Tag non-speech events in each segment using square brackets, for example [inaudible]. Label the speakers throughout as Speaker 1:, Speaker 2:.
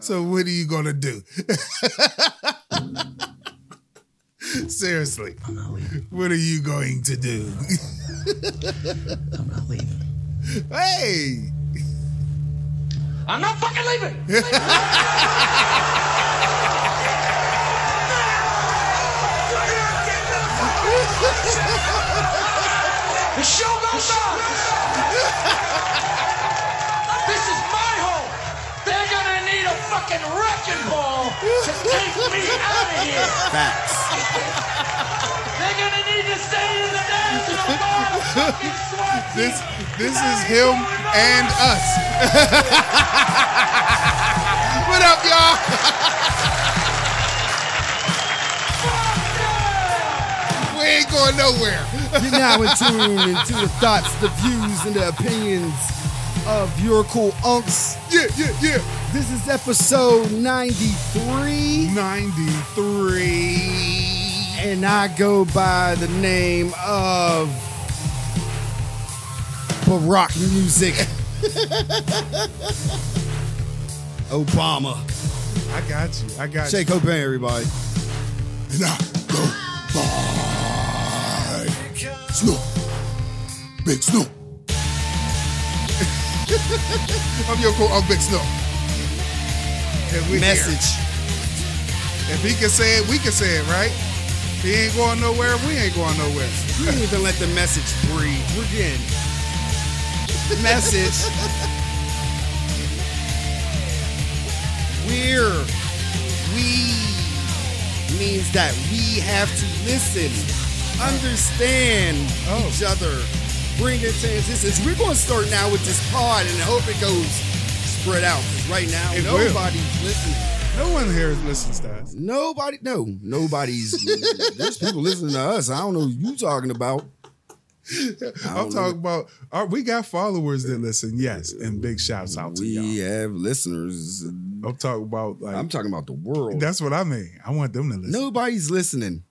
Speaker 1: So what are you gonna do? Seriously,
Speaker 2: I'm not leaving.
Speaker 1: what are you going to do?
Speaker 2: I'm not leaving.
Speaker 1: hey,
Speaker 3: I'm not fucking leaving. [laughs] the show goes on. Fucking wrecking ball to take me out of here.
Speaker 4: Facts.
Speaker 3: They're gonna need to stay in the national fucking SWAT team.
Speaker 1: this this is him and us. what up, y'all? we ain't going nowhere.
Speaker 4: You're now in tune into the thoughts, the views, and the opinions of your cool unks.
Speaker 1: Yeah, yeah, yeah.
Speaker 4: This is episode 93,
Speaker 1: 93.
Speaker 4: and I go by the name of Barack Music. [laughs] Obama.
Speaker 1: I got you. I got you.
Speaker 4: Shake Cobain, everybody.
Speaker 1: And Now go by Snoop. Big Snoop. [laughs] I'm your cool Uncle Big Snoop. We here.
Speaker 4: Message.
Speaker 1: If he can say it, we can say it, right? He ain't going nowhere. We ain't going nowhere.
Speaker 4: We didn't even let the message breathe. We're getting message. We're we means that we have to listen, understand
Speaker 1: Oh.
Speaker 4: each other, bring it to existence. We're going to start now with this pod and I hope it goes spread out because right now
Speaker 1: It will.
Speaker 4: nobody's listening.
Speaker 1: No one here listens to us.
Speaker 4: Nobody, no, nobody's. [laughs] there's people listening to us. I don't know who you talking about. [laughs]
Speaker 1: I'm
Speaker 4: don't
Speaker 1: talking about. Our, we got followers that listen. Yes, and big shouts out to
Speaker 4: we
Speaker 1: y'all.
Speaker 4: We have listeners.
Speaker 1: I'm talking about like.
Speaker 4: I'm talking about the world.
Speaker 1: that's what I mean. I want them to listen.
Speaker 4: Nobody's listening.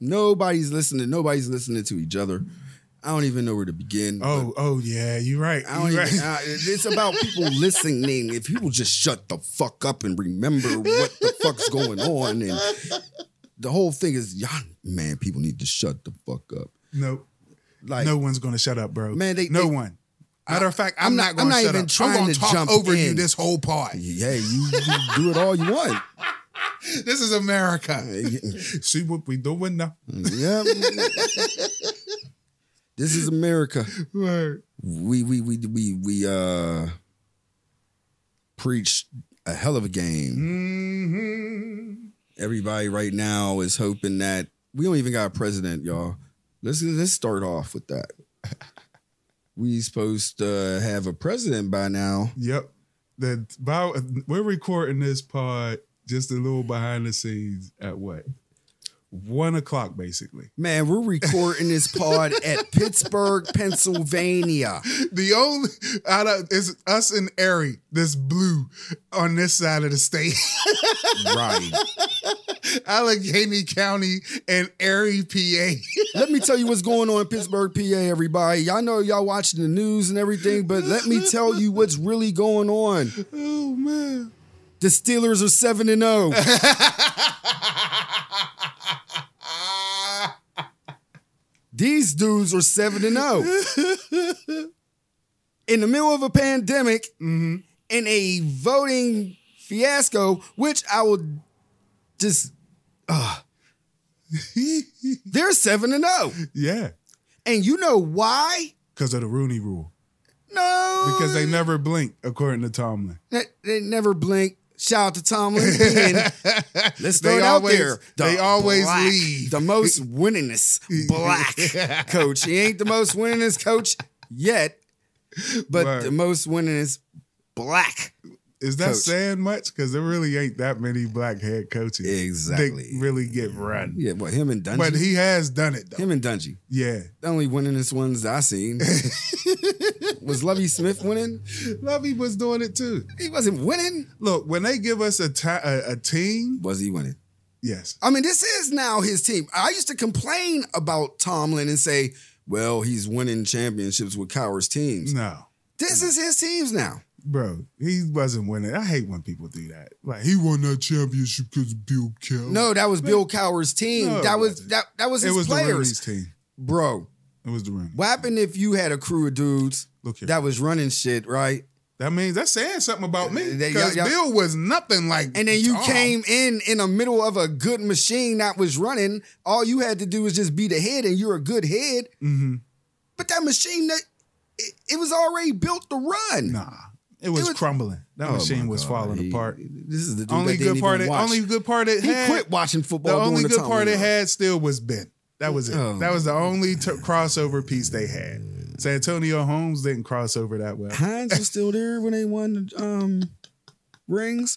Speaker 4: Nobody's listening. Nobody's listening to each other. I don't even know where to begin.
Speaker 1: Oh, oh yeah, you're right.
Speaker 4: I don't
Speaker 1: You're
Speaker 4: even,
Speaker 1: right.
Speaker 4: I- it's about people [laughs] listening. If people just shut the fuck up and remember what the fuck's going on, and the whole thing is, y'all, man, people need to shut the fuck up.
Speaker 1: no,
Speaker 4: Like,
Speaker 1: no one's gonna shut up, bro.
Speaker 4: Man, they-
Speaker 1: no
Speaker 4: they-
Speaker 1: one. Matter of fact, I'm,
Speaker 4: I'm
Speaker 1: not,
Speaker 4: I'm not even
Speaker 1: up.
Speaker 4: trying
Speaker 1: talk
Speaker 4: jump
Speaker 1: over you this whole part.
Speaker 4: yeah, you, you do it all you want. [laughs]
Speaker 1: This is America. [laughs] See what we doing now?
Speaker 4: Yeah. This is America. [laughs]
Speaker 1: Word.
Speaker 4: We we we we we uh preach a hell of a game.
Speaker 1: hmm
Speaker 4: Everybody right now is hoping that we don't even got a president, y'all. Let's let's start off with that. [laughs] We supposed to have a president by now.
Speaker 1: Yep. That about we're recording this pod just a little behind the scenes at what? One o'clock, basically.
Speaker 4: Man, we're recording this pod [laughs] at Pittsburgh, Pennsylvania.
Speaker 1: The only out of is us and Erie, this blue on this side of the state. [laughs]
Speaker 4: Right. [laughs]
Speaker 1: Allegheny County and Erie, PA.
Speaker 4: let me tell you what's going on in Pittsburgh, PA, everybody. Y'all know y'all watching the news and everything, but let me tell you what's really going on.
Speaker 1: oh man.
Speaker 4: The Steelers are 7 and oh. 0. These dudes are 7 and 0. In the middle of a pandemic, in a voting fiasco, which I will just uh, [laughs] they're 7 and 0.
Speaker 1: yeah.
Speaker 4: And you know why?
Speaker 1: Because of the Rooney rule.
Speaker 4: No.
Speaker 1: Because they never blink, according to Tomlin.
Speaker 4: They, they never blink. Shout out to Tomlin. being- [laughs] let's throw
Speaker 1: They
Speaker 4: it out
Speaker 1: always-
Speaker 4: there. The
Speaker 1: they always
Speaker 4: black-
Speaker 1: lead.
Speaker 4: The most winningest black [laughs] coach. He ain't the most winningest coach yet, but the most winningest black.
Speaker 1: Is that
Speaker 4: Coach.
Speaker 1: saying much? Because there really ain't that many black head coaches.
Speaker 4: Exactly.
Speaker 1: Really get run.
Speaker 4: Yeah, what him and Dungy?
Speaker 1: But he has done it though.
Speaker 4: him and Dungy.
Speaker 1: yeah.
Speaker 4: The only winningest ones I seen. [laughs] Was Lovie Smith winning?
Speaker 1: Lovie was doing it too.
Speaker 4: He wasn't winning.
Speaker 1: Look, when they give us a, ti- a, a team,
Speaker 4: Was he winning?
Speaker 1: yes.
Speaker 4: I mean, this is now his team. I used to complain about Tomlin and say, well, he's winning championships with Cowher's teams.
Speaker 1: No.
Speaker 4: This is his teams now.
Speaker 1: Bro, he wasn't winning. I hate when people do that. Like he won that championship because Bill Cowher.
Speaker 4: No, that was Bill Cowher's team.
Speaker 1: No,
Speaker 4: that was that that was
Speaker 1: it
Speaker 4: his
Speaker 1: was the
Speaker 4: players,
Speaker 1: Rooney's team.
Speaker 4: bro.
Speaker 1: It was the Rooney.
Speaker 4: What happened if you had a crew of dudes
Speaker 1: Look here.
Speaker 4: that was running shit right,
Speaker 1: That means that's saying something about me. Because
Speaker 4: y'all-
Speaker 1: Bill was nothing like.
Speaker 4: and then you
Speaker 1: Tom.
Speaker 4: came in in the middle of a good machine that was running? All you had to do was just be the head, and you're a good head.
Speaker 1: Mhm.
Speaker 4: But that machine that it, it was already built to run.
Speaker 1: Nah, it was,
Speaker 4: was-
Speaker 1: crumbling. That
Speaker 4: Oh
Speaker 1: machine was
Speaker 4: God.
Speaker 1: falling
Speaker 4: He-
Speaker 1: apart.
Speaker 4: This is the
Speaker 1: Only good part. It, only good part it
Speaker 4: he
Speaker 1: had.
Speaker 4: quit watching football.
Speaker 1: The only good
Speaker 4: time
Speaker 1: part it had still was Ben. That was it.
Speaker 4: Oh.
Speaker 1: That was the only t- crossover piece they had. Santonio Holmes didn't cross over that well.
Speaker 4: Hines was still there when they won the um, rings.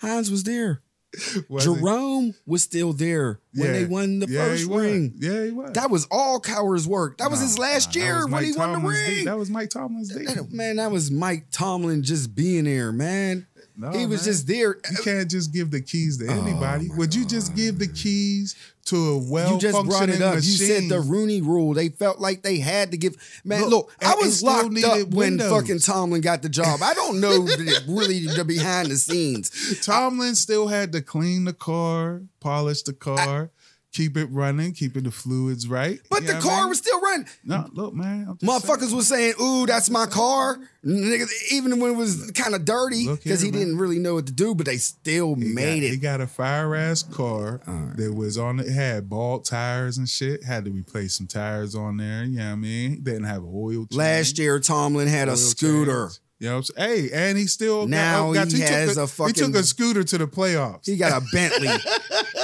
Speaker 4: Hines was there. [laughs] Jerome was still there when
Speaker 1: Yeah.
Speaker 4: they won the
Speaker 1: Yeah,
Speaker 4: first
Speaker 1: he was.
Speaker 4: ring.
Speaker 1: Yeah, he was.
Speaker 4: That was all Cowher's work. That was his last
Speaker 1: nah,
Speaker 4: year when
Speaker 1: Mike
Speaker 4: he won the
Speaker 1: Tomlin's
Speaker 4: ring.
Speaker 1: That was Mike Tomlin's D.
Speaker 4: That- man, that was Mike Tomlin just being there, man.
Speaker 1: No,
Speaker 4: he was
Speaker 1: man.
Speaker 4: just there.
Speaker 1: You uh, can't just give the keys to oh, anybody.
Speaker 4: Oh,
Speaker 1: Would you just give the keys to a well
Speaker 4: you just brought
Speaker 1: functioning
Speaker 4: it up.
Speaker 1: machine?
Speaker 4: You said the Rooney rule. They felt like they had to give. Man,
Speaker 1: Look,
Speaker 4: look, I was locked up when
Speaker 1: windows.
Speaker 4: fucking Tomlin got the job. I don't know [laughs] really the behind the scenes.
Speaker 1: Tomlin still had to clean the car, polish the car, keep it running, keeping the fluids right.
Speaker 4: But
Speaker 1: You
Speaker 4: the
Speaker 1: what I
Speaker 4: car
Speaker 1: mean?
Speaker 4: was still running.
Speaker 1: no. Look, man,
Speaker 4: Motherfuckers
Speaker 1: saying.
Speaker 4: was saying, "Ooh, that's my car." Niggas, even when it was kind of dirty because he
Speaker 1: man.
Speaker 4: didn't really know what to do, but they still
Speaker 1: He
Speaker 4: made
Speaker 1: got,
Speaker 4: it.
Speaker 1: He got a fire ass car that was on it, had bald tires and shit. Had to replace some tires on there. You know what I mean? Didn't have oil change.
Speaker 4: Last year, Tomlin had a scooter.
Speaker 1: change. You know what I'm saying? Hey, and he still got-
Speaker 4: Now oh,
Speaker 1: got,
Speaker 4: he
Speaker 1: took
Speaker 4: has
Speaker 1: a,
Speaker 4: a
Speaker 1: He took a scooter to the playoffs.
Speaker 4: He got a Bentley [laughs]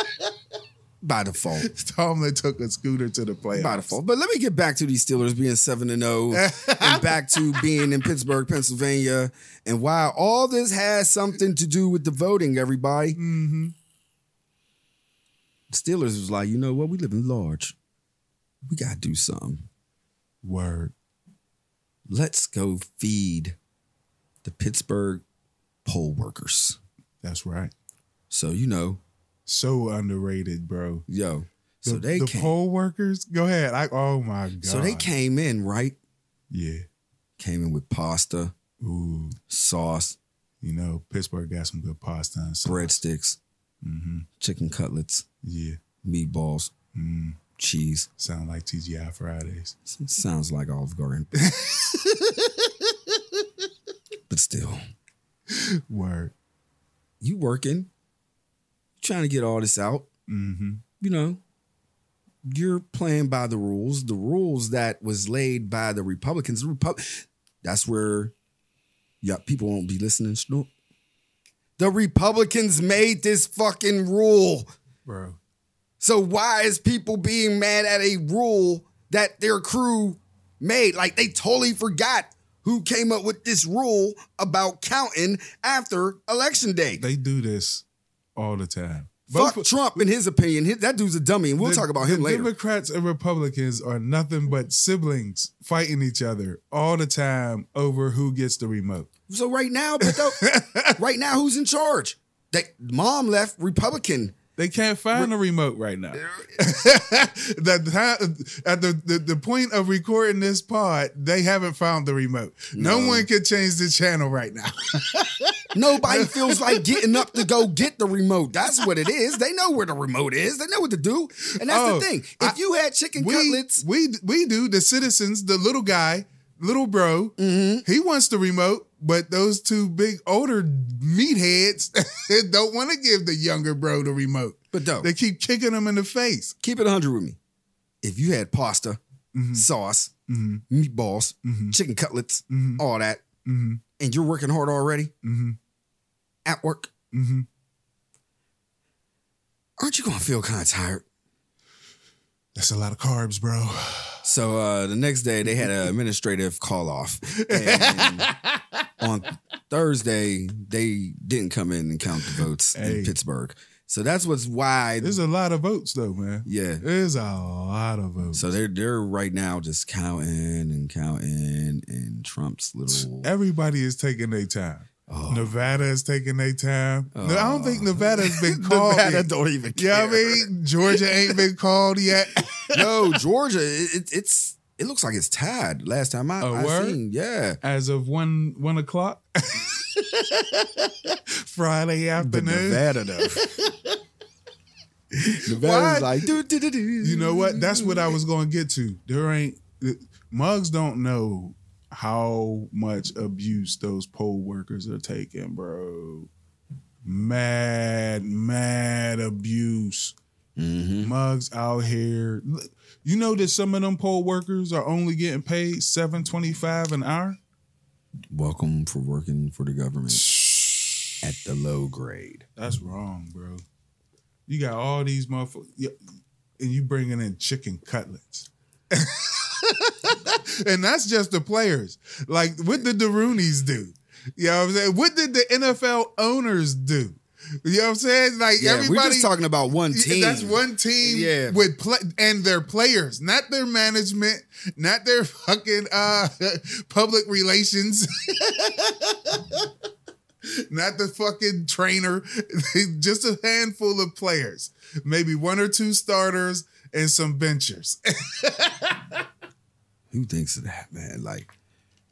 Speaker 4: by default. [laughs]
Speaker 1: Tomlin took a scooter to the playoffs.
Speaker 4: By default. But let me get back to these Steelers being 7 and 0 [laughs] and back to being in Pittsburgh, Pennsylvania, and why all this has something to do with the voting, everybody.
Speaker 1: Mm-hmm.
Speaker 4: Steelers was like, you know what? We live in large. We got to do something.
Speaker 1: Word.
Speaker 4: Let's go feed the Pittsburgh poll workers.
Speaker 1: That's right.
Speaker 4: So, you know,
Speaker 1: So underrated, bro.
Speaker 4: yo.
Speaker 1: The,
Speaker 4: So they
Speaker 1: the
Speaker 4: came.
Speaker 1: poll workers. Go ahead. I, oh my god.
Speaker 4: so they came in, right?
Speaker 1: Yeah.
Speaker 4: Came in with pasta,
Speaker 1: Ooh.
Speaker 4: sauce,
Speaker 1: You know, Pittsburgh got some good pasta and sauce.
Speaker 4: breadsticks,
Speaker 1: Mm-hmm.
Speaker 4: chicken cutlets,
Speaker 1: Yeah.
Speaker 4: meatballs,
Speaker 1: Mm.
Speaker 4: cheese.
Speaker 1: Sound like TGI Fridays.
Speaker 4: Sounds like Olive Garden. [laughs] but still,
Speaker 1: Word.
Speaker 4: you working, trying to get all this out.
Speaker 1: Mm-hmm.
Speaker 4: You know, you're playing by the rules, the rules that was laid by the Republicans. The Repub- That's where, yeah, people won't be listening. Snoop. The Republicans made this fucking rule.
Speaker 1: Bro.
Speaker 4: So why is people being mad at a rule that their crew made? Like they totally forgot who came up with this rule about counting after election day.
Speaker 1: They do this all the time.
Speaker 4: Fuck
Speaker 1: Both-
Speaker 4: Trump, in his opinion. Hi- That dude's a dummy, and we'll
Speaker 1: the-
Speaker 4: talk about him later.
Speaker 1: Democrats and Republicans are nothing but siblings fighting each other all the time over who gets the remote.
Speaker 4: So right now, but though, [laughs] right now, who's in charge? That mom left Republican.
Speaker 1: They can't find the remote right now. [laughs] that time- at the, the the point of recording this pod, they haven't found the remote. No,
Speaker 4: No.
Speaker 1: one can change the channel right now. [laughs]
Speaker 4: Nobody feels like getting up to go get the remote. That's what it is. They know where the remote is. They know what to do. And that's
Speaker 1: Oh,
Speaker 4: the thing. If
Speaker 1: I-
Speaker 4: you had chicken
Speaker 1: we,
Speaker 4: cutlets,
Speaker 1: we we do the citizens, the little guy, little bro.
Speaker 4: Mm-hmm.
Speaker 1: He wants the remote, but those two big older meatheads [laughs] don't want to give the younger bro the remote.
Speaker 4: but though,
Speaker 1: They keep kicking him in the face.
Speaker 4: keep it 100 with me. If you had pasta,
Speaker 1: Mm-hmm.
Speaker 4: sauce,
Speaker 1: Mhm.
Speaker 4: meatballs,
Speaker 1: Mhm.
Speaker 4: chicken cutlets,
Speaker 1: Mhm.
Speaker 4: all that,
Speaker 1: Mm-hmm.
Speaker 4: and you're working hard already
Speaker 1: Mm-hmm.
Speaker 4: At work,
Speaker 1: Mm-hmm.
Speaker 4: aren't you going to feel kind of tired?
Speaker 1: That's a lot of carbs, bro.
Speaker 4: So uh, the next day they had an administrative call off. And on Thursday, they didn't come in and count the votes
Speaker 1: Hey.
Speaker 4: in Pittsburgh. So that's what's why.
Speaker 1: There's a lot of votes, though, man.
Speaker 4: yeah.
Speaker 1: There's a lot of votes.
Speaker 4: So they're they're right now just counting and counting, and Trump's little.
Speaker 1: Everybody is taking their time.
Speaker 4: Oh.
Speaker 1: Nevada is taking their time. No, I don't think oh. Nevada has been [laughs] called.
Speaker 4: Nevada
Speaker 1: yet.
Speaker 4: don't even
Speaker 1: Yeah,
Speaker 4: care.
Speaker 1: I mean, Georgia ain't been [laughs] called yet.
Speaker 4: no, Georgia, it, it's it looks like it's tied. Last time I,
Speaker 1: Oh,
Speaker 4: I
Speaker 1: word?
Speaker 4: seen, yeah.
Speaker 1: As of one one o'clock, [laughs] Friday afternoon.
Speaker 4: Nevada though. Nevada's like, do, do, do, do.
Speaker 1: You know what? That's what I was going to get to. There ain't mugs don't know how much abuse those poll workers are taking, bro. Mad, mad abuse.
Speaker 4: Mhm.
Speaker 1: Mugs out here. You know that some of them poll workers are only getting paid seven twenty five an hour.
Speaker 4: Welcome for working for the government at the low grade.
Speaker 1: That's wrong, bro. You got all these motherfuckers, and you bringing in chicken cutlets. [laughs] [laughs] and that's just the players. Like, what did the Roonies do? You know what I'm saying? What did the NFL owners do? You know what I'm saying? Like,
Speaker 4: Yeah,
Speaker 1: everybody.
Speaker 4: we're just talking about one team.
Speaker 1: That's one team
Speaker 4: Yeah.
Speaker 1: with play and their players, not their management, not their [laughs] fucking uh [laughs] public relations. not the fucking trainer, just a handful of players. Maybe one or two starters and some benchers.
Speaker 4: Who thinks of that, man? Like,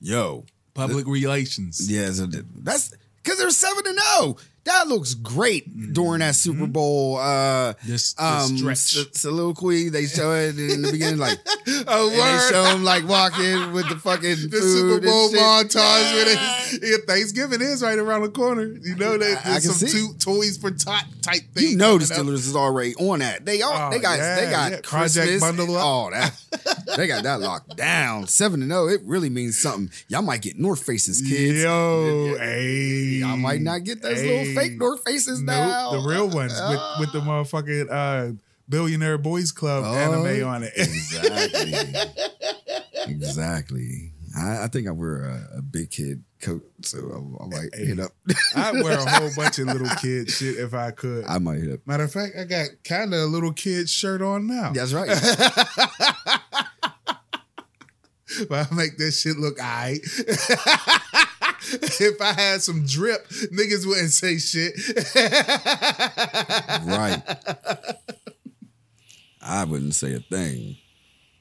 Speaker 4: yo,
Speaker 1: Public relations.
Speaker 4: yeah, so that's because they're seven and zero. That looks great during that Super Bowl uh,
Speaker 1: This, this
Speaker 4: um, s- soliloquy. They show it in the beginning, like [laughs]
Speaker 1: Oh,
Speaker 4: they show him like walking with the fucking
Speaker 1: the Super Bowl montage with it. Yeah, Thanksgiving is right around the corner. You know that there's some two toys for tot type thing.
Speaker 4: You know the
Speaker 1: up.
Speaker 4: Steelers is already on that. They all
Speaker 1: Oh,
Speaker 4: they got
Speaker 1: yeah,
Speaker 4: they got
Speaker 1: yeah. Project
Speaker 4: Christmas.
Speaker 1: Bundle Up.
Speaker 4: Oh, that they got that locked down. Seven and zero. It really means something. Y'all might get North Faces, kids.
Speaker 1: Yo, hey,
Speaker 4: Y'all might not get those
Speaker 1: Hey.
Speaker 4: little fake North Faces
Speaker 1: Nope,
Speaker 4: now.
Speaker 1: the real ones with with the motherfucking uh, Billionaire Boys Club
Speaker 4: Oh,
Speaker 1: anime on it.
Speaker 4: Exactly. [laughs] exactly. I, I think I wear a, a big kid coat, so I, I might
Speaker 1: Hey.
Speaker 4: hit up.
Speaker 1: I'd wear a whole bunch of little [laughs] kid shit if I could.
Speaker 4: I might hit up.
Speaker 1: Matter of fact, I got kind of a little kid shirt on now.
Speaker 4: That's right. [laughs]
Speaker 1: but I make this shit look alright. [laughs] if I had some drip, niggas wouldn't say shit. [laughs]
Speaker 4: right. I wouldn't say a thing.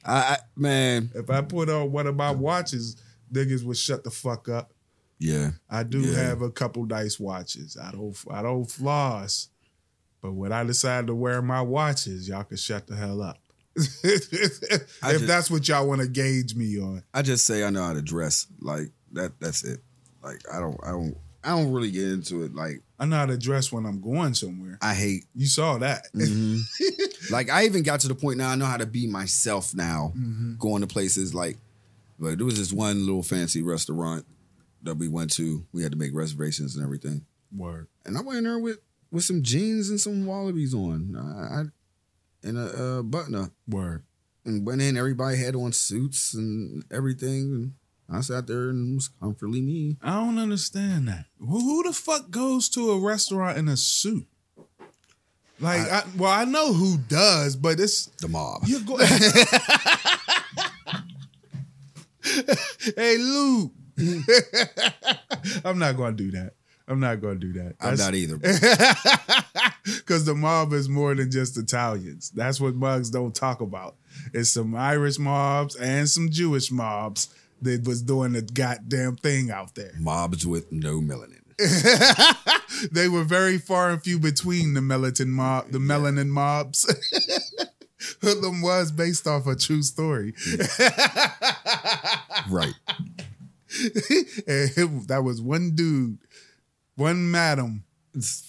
Speaker 4: I, I man,
Speaker 1: if I put on one of my watches, niggas would shut the fuck up.
Speaker 4: yeah.
Speaker 1: I do
Speaker 4: Yeah.
Speaker 1: have a couple nice watches. I don't I don't floss. But when I decide to wear my watches, y'all can shut the hell up. [laughs] if
Speaker 4: just-
Speaker 1: that's what y'all want to gauge me on.
Speaker 4: I just say I know how to dress. Like that. That's it. Like I don't. I don't. I don't really get into it. Like
Speaker 1: I know how to dress when I'm going somewhere.
Speaker 4: I hate.
Speaker 1: You saw that. [laughs]
Speaker 4: like I even got to the point now. I know how to be myself now.
Speaker 1: Mm-hmm.
Speaker 4: Going to places like, like there was this one little fancy restaurant that we went to. We had to make reservations and everything.
Speaker 1: Word.
Speaker 4: And I went in there with with some jeans and some Wallabees on. I, I and a, a button up.
Speaker 1: Word.
Speaker 4: and went in. Everybody had on suits and everything. I sat there and was comfortably me.
Speaker 1: I don't understand that. Who, who the fuck goes to a restaurant in a suit? Like, I, well, I know who does, but it's
Speaker 4: The mob.
Speaker 1: you're going. [laughs] hey, Lou. [laughs] I'm not going to do that. I'm not going to do that.
Speaker 4: I'm not either. [laughs]
Speaker 1: Because the mob is more than just Italians. That's what mugs don't talk about. It's some Irish mobs and some Jewish mobs that was doing the goddamn thing out there.
Speaker 4: Mobs with no melanin. [laughs]
Speaker 1: they were very far and few between the melanin mob, the melanin mobs. [laughs] Hoodlum was based off a true story. [laughs]
Speaker 4: Right.
Speaker 1: and it- that was one dude, one madam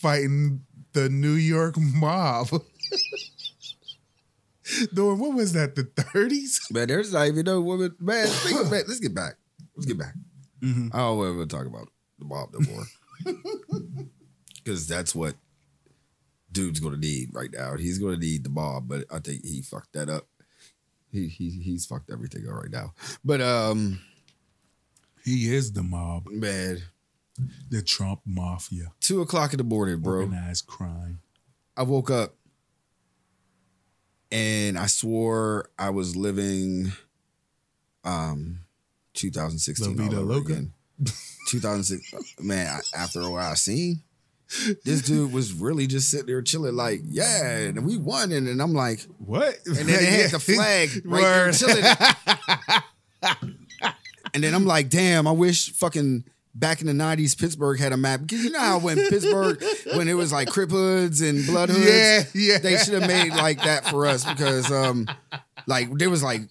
Speaker 1: fighting the New York mob. [laughs] During what was that? The 30s? [laughs]
Speaker 4: Man, there's not even no woman. Man, think [laughs] that. let's get back. Let's get back.
Speaker 1: Mm-hmm.
Speaker 4: I don't ever talk about the mob no more. Because that's what dude's gonna need right now. He's gonna need the mob, but I think he fucked that up. He he he's fucked everything up right now. But um
Speaker 1: He is the mob,
Speaker 4: man,
Speaker 1: the Trump mafia,
Speaker 4: two o'clock in the morning, bro.
Speaker 1: organized crime.
Speaker 4: I woke up and I swore I was living um 2016
Speaker 1: La
Speaker 4: all
Speaker 1: vida
Speaker 4: over
Speaker 1: loca.
Speaker 4: again. [laughs] 2006 man, after a while I seen this dude was really just sitting there chilling, like, yeah, and we won, and, and I'm like,
Speaker 1: What?
Speaker 4: and then they had the [laughs] flag right there chilling. [laughs] and then I'm like, damn, I wish fucking back in the 90s Pittsburgh had a map. Because you know how when Pittsburgh, [laughs] when it was like Crip Hoods and Blood Hoods,
Speaker 1: Yeah, yeah.
Speaker 4: they should have made like that for us because um like there was like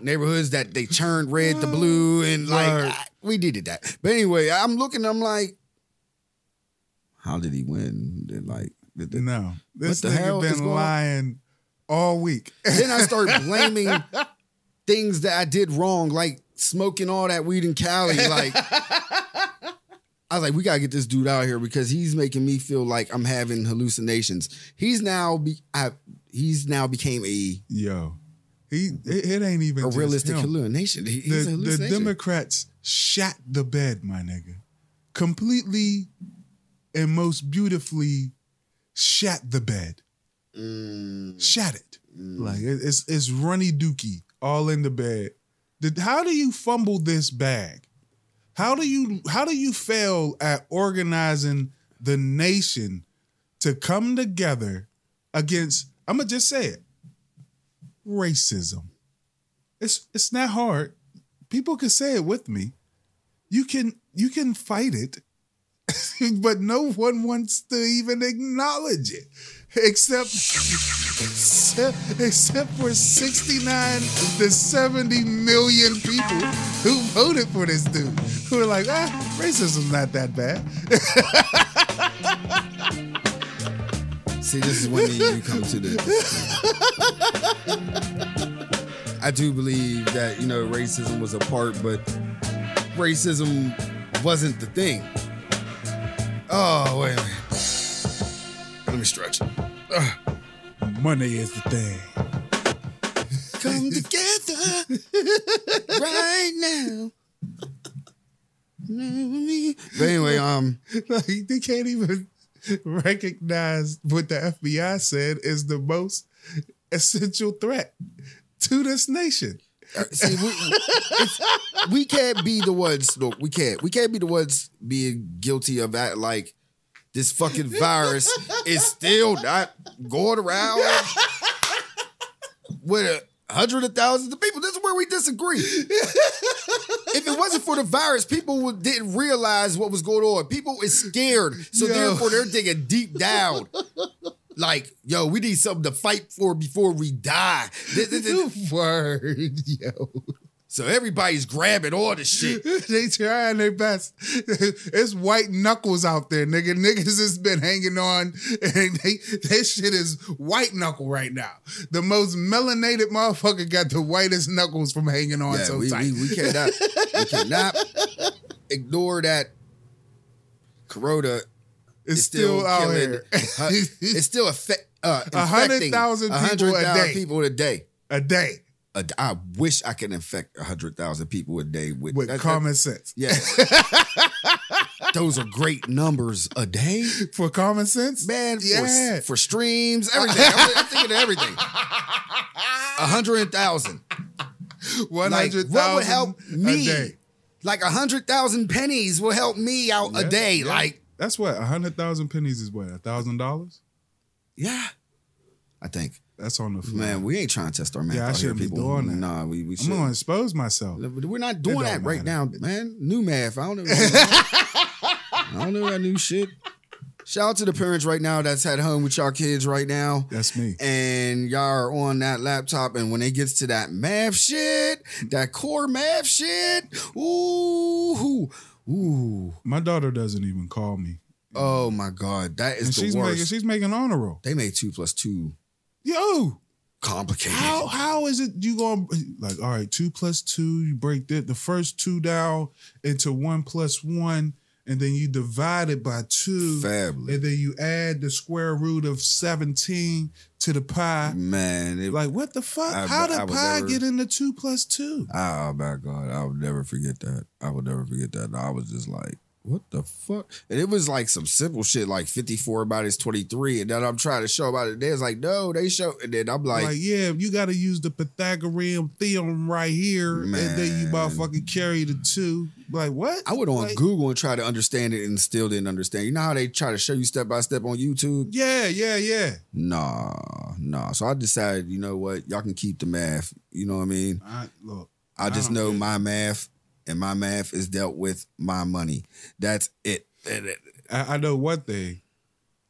Speaker 4: neighborhoods that they turned red to blue and like. I- we needed that. But anyway, I'm looking, I'm like, how did he win? Like did the-
Speaker 1: No, this
Speaker 4: the
Speaker 1: nigga been lying all week.
Speaker 4: then I start blaming [laughs] things that I did wrong, like smoking all that weed in Cali. Like, I was like, we gotta get this dude out here because he's making me feel like I'm having hallucinations. He's now be, I, he's now became a,
Speaker 1: Yo, he it, it ain't even
Speaker 4: a realistic
Speaker 1: him.
Speaker 4: hallucination. He-
Speaker 1: The,
Speaker 4: a
Speaker 1: the. Democrats shat the bed, my nigga, completely and most beautifully shat the bed.
Speaker 4: Mm,
Speaker 1: Shot it like it- it's it's runny dookie all in the bed. Did, how do you fumble this bag? How do you how do you fail at organizing the nation to come together against I'm gonna just say it. Racism. It's it's not hard. People can say it with me. You can you can fight it, [laughs] but no one wants to even acknowledge it. Except except, for 69 to 70 million people who voted for this dude. Who are like, ah, racism's not that bad. [laughs]
Speaker 4: See, this is when you come to the. I do believe that you know racism was a part, but racism wasn't the thing. Oh wait a minute. Let me stretch.
Speaker 1: Money is the thing.
Speaker 4: Come together right now. But anyway, um,
Speaker 1: Like they can't even recognize what the FBI said is the most essential threat to this nation.
Speaker 4: See, we, we can't be the ones. Look, we can't. We can't be the ones being guilty of that. Like this fucking virus is still not going around with a hundred of thousands of people. This is where we disagree. if it wasn't for the virus, people would, didn't realize what was going on. People is scared, so
Speaker 1: Yo.
Speaker 4: therefore they're digging deep down. Like, yo, we need something to fight for before we die. [laughs] [laughs]
Speaker 1: Word, yo.
Speaker 4: So everybody's grabbing all the shit. [laughs]
Speaker 1: they trying their best. It's white knuckles out there, nigga. Niggas has been hanging on, and they that shit is white knuckle right now. The most melanated motherfucker got the whitest knuckles from hanging on
Speaker 4: Yeah,
Speaker 1: so
Speaker 4: we,
Speaker 1: tight.
Speaker 4: we, we cannot we cannot ignore that Corona is
Speaker 1: still,
Speaker 4: still,
Speaker 1: out here.
Speaker 4: it's still affect, uh, [laughs]
Speaker 1: A
Speaker 4: infecting
Speaker 1: thousand people a
Speaker 4: 100,000
Speaker 1: day.
Speaker 4: people a day.
Speaker 1: a day
Speaker 4: A I wish I could infect hundred thousand people a day with,
Speaker 1: with
Speaker 4: that- that-
Speaker 1: common sense.
Speaker 4: yeah, [laughs] those are great numbers a day,
Speaker 1: For common sense,
Speaker 4: man. For,
Speaker 1: Yeah.
Speaker 4: for streams, everything. I'm, I'm thinking of everything. [laughs] A hundred thousand.
Speaker 1: one
Speaker 4: Like,
Speaker 1: hundred
Speaker 4: what would help
Speaker 1: a
Speaker 4: me?
Speaker 1: day.
Speaker 4: Like a hundred thousand pennies will help me out a day.
Speaker 1: yeah.
Speaker 4: Like,
Speaker 1: That's what a hundred thousand pennies is. What a thousand dollars?
Speaker 4: yeah, I think.
Speaker 1: That's on the floor.
Speaker 4: Man, we ain't trying to test our math
Speaker 1: Yeah, I
Speaker 4: out here,
Speaker 1: shouldn't be
Speaker 4: people.
Speaker 1: doing that.
Speaker 4: Nah, we we
Speaker 1: I'm gonna expose myself.
Speaker 4: We're not doing that right now, man. New math. I don't know. [laughs] I don't know that new shit. Shout out to the parents right now that's at home with y'all kids right now.
Speaker 1: That's me.
Speaker 4: And y'all are on that laptop, and when it gets to that math shit, that core math shit, ooh, ooh,
Speaker 1: My daughter doesn't even call me,
Speaker 4: oh my god, that is
Speaker 1: and
Speaker 4: the
Speaker 1: she's
Speaker 4: worst.
Speaker 1: making she's making honor roll.
Speaker 4: they made two plus two
Speaker 1: Yo,
Speaker 4: complicated.
Speaker 1: how how is it you going like all right two plus two you break the, the first two down into one plus one and then you divide it by two
Speaker 4: Fabulous.
Speaker 1: and then you add the square root of 17 to the pi
Speaker 4: Man, it,
Speaker 1: like what the fuck
Speaker 4: I-
Speaker 1: how did pi
Speaker 4: never-
Speaker 1: get into two plus two ah,
Speaker 4: Oh my God, I would never forget that. I would never forget that. I was just like, what the fuck? And it was like some simple shit, like 54 about his 23. And then I'm trying to show about it. There's like, no, they show. And then I'm like,
Speaker 1: Like, yeah, you got to use the Pythagorean theorem right here, and then you
Speaker 4: Man.
Speaker 1: motherfucking carry the two. Like what?
Speaker 4: I went on
Speaker 1: Like,
Speaker 4: Google and tried to understand it and still didn't understand. You know how they try to show you step by step on YouTube?
Speaker 1: Yeah, yeah, yeah.
Speaker 4: Nah, nah. So I decided, you know what? Y'all can keep the math. You know what I mean?
Speaker 1: I, look,
Speaker 4: I just
Speaker 1: don't
Speaker 4: know my math, and my math is dealt with my money. That's it.
Speaker 1: I, I know one thing.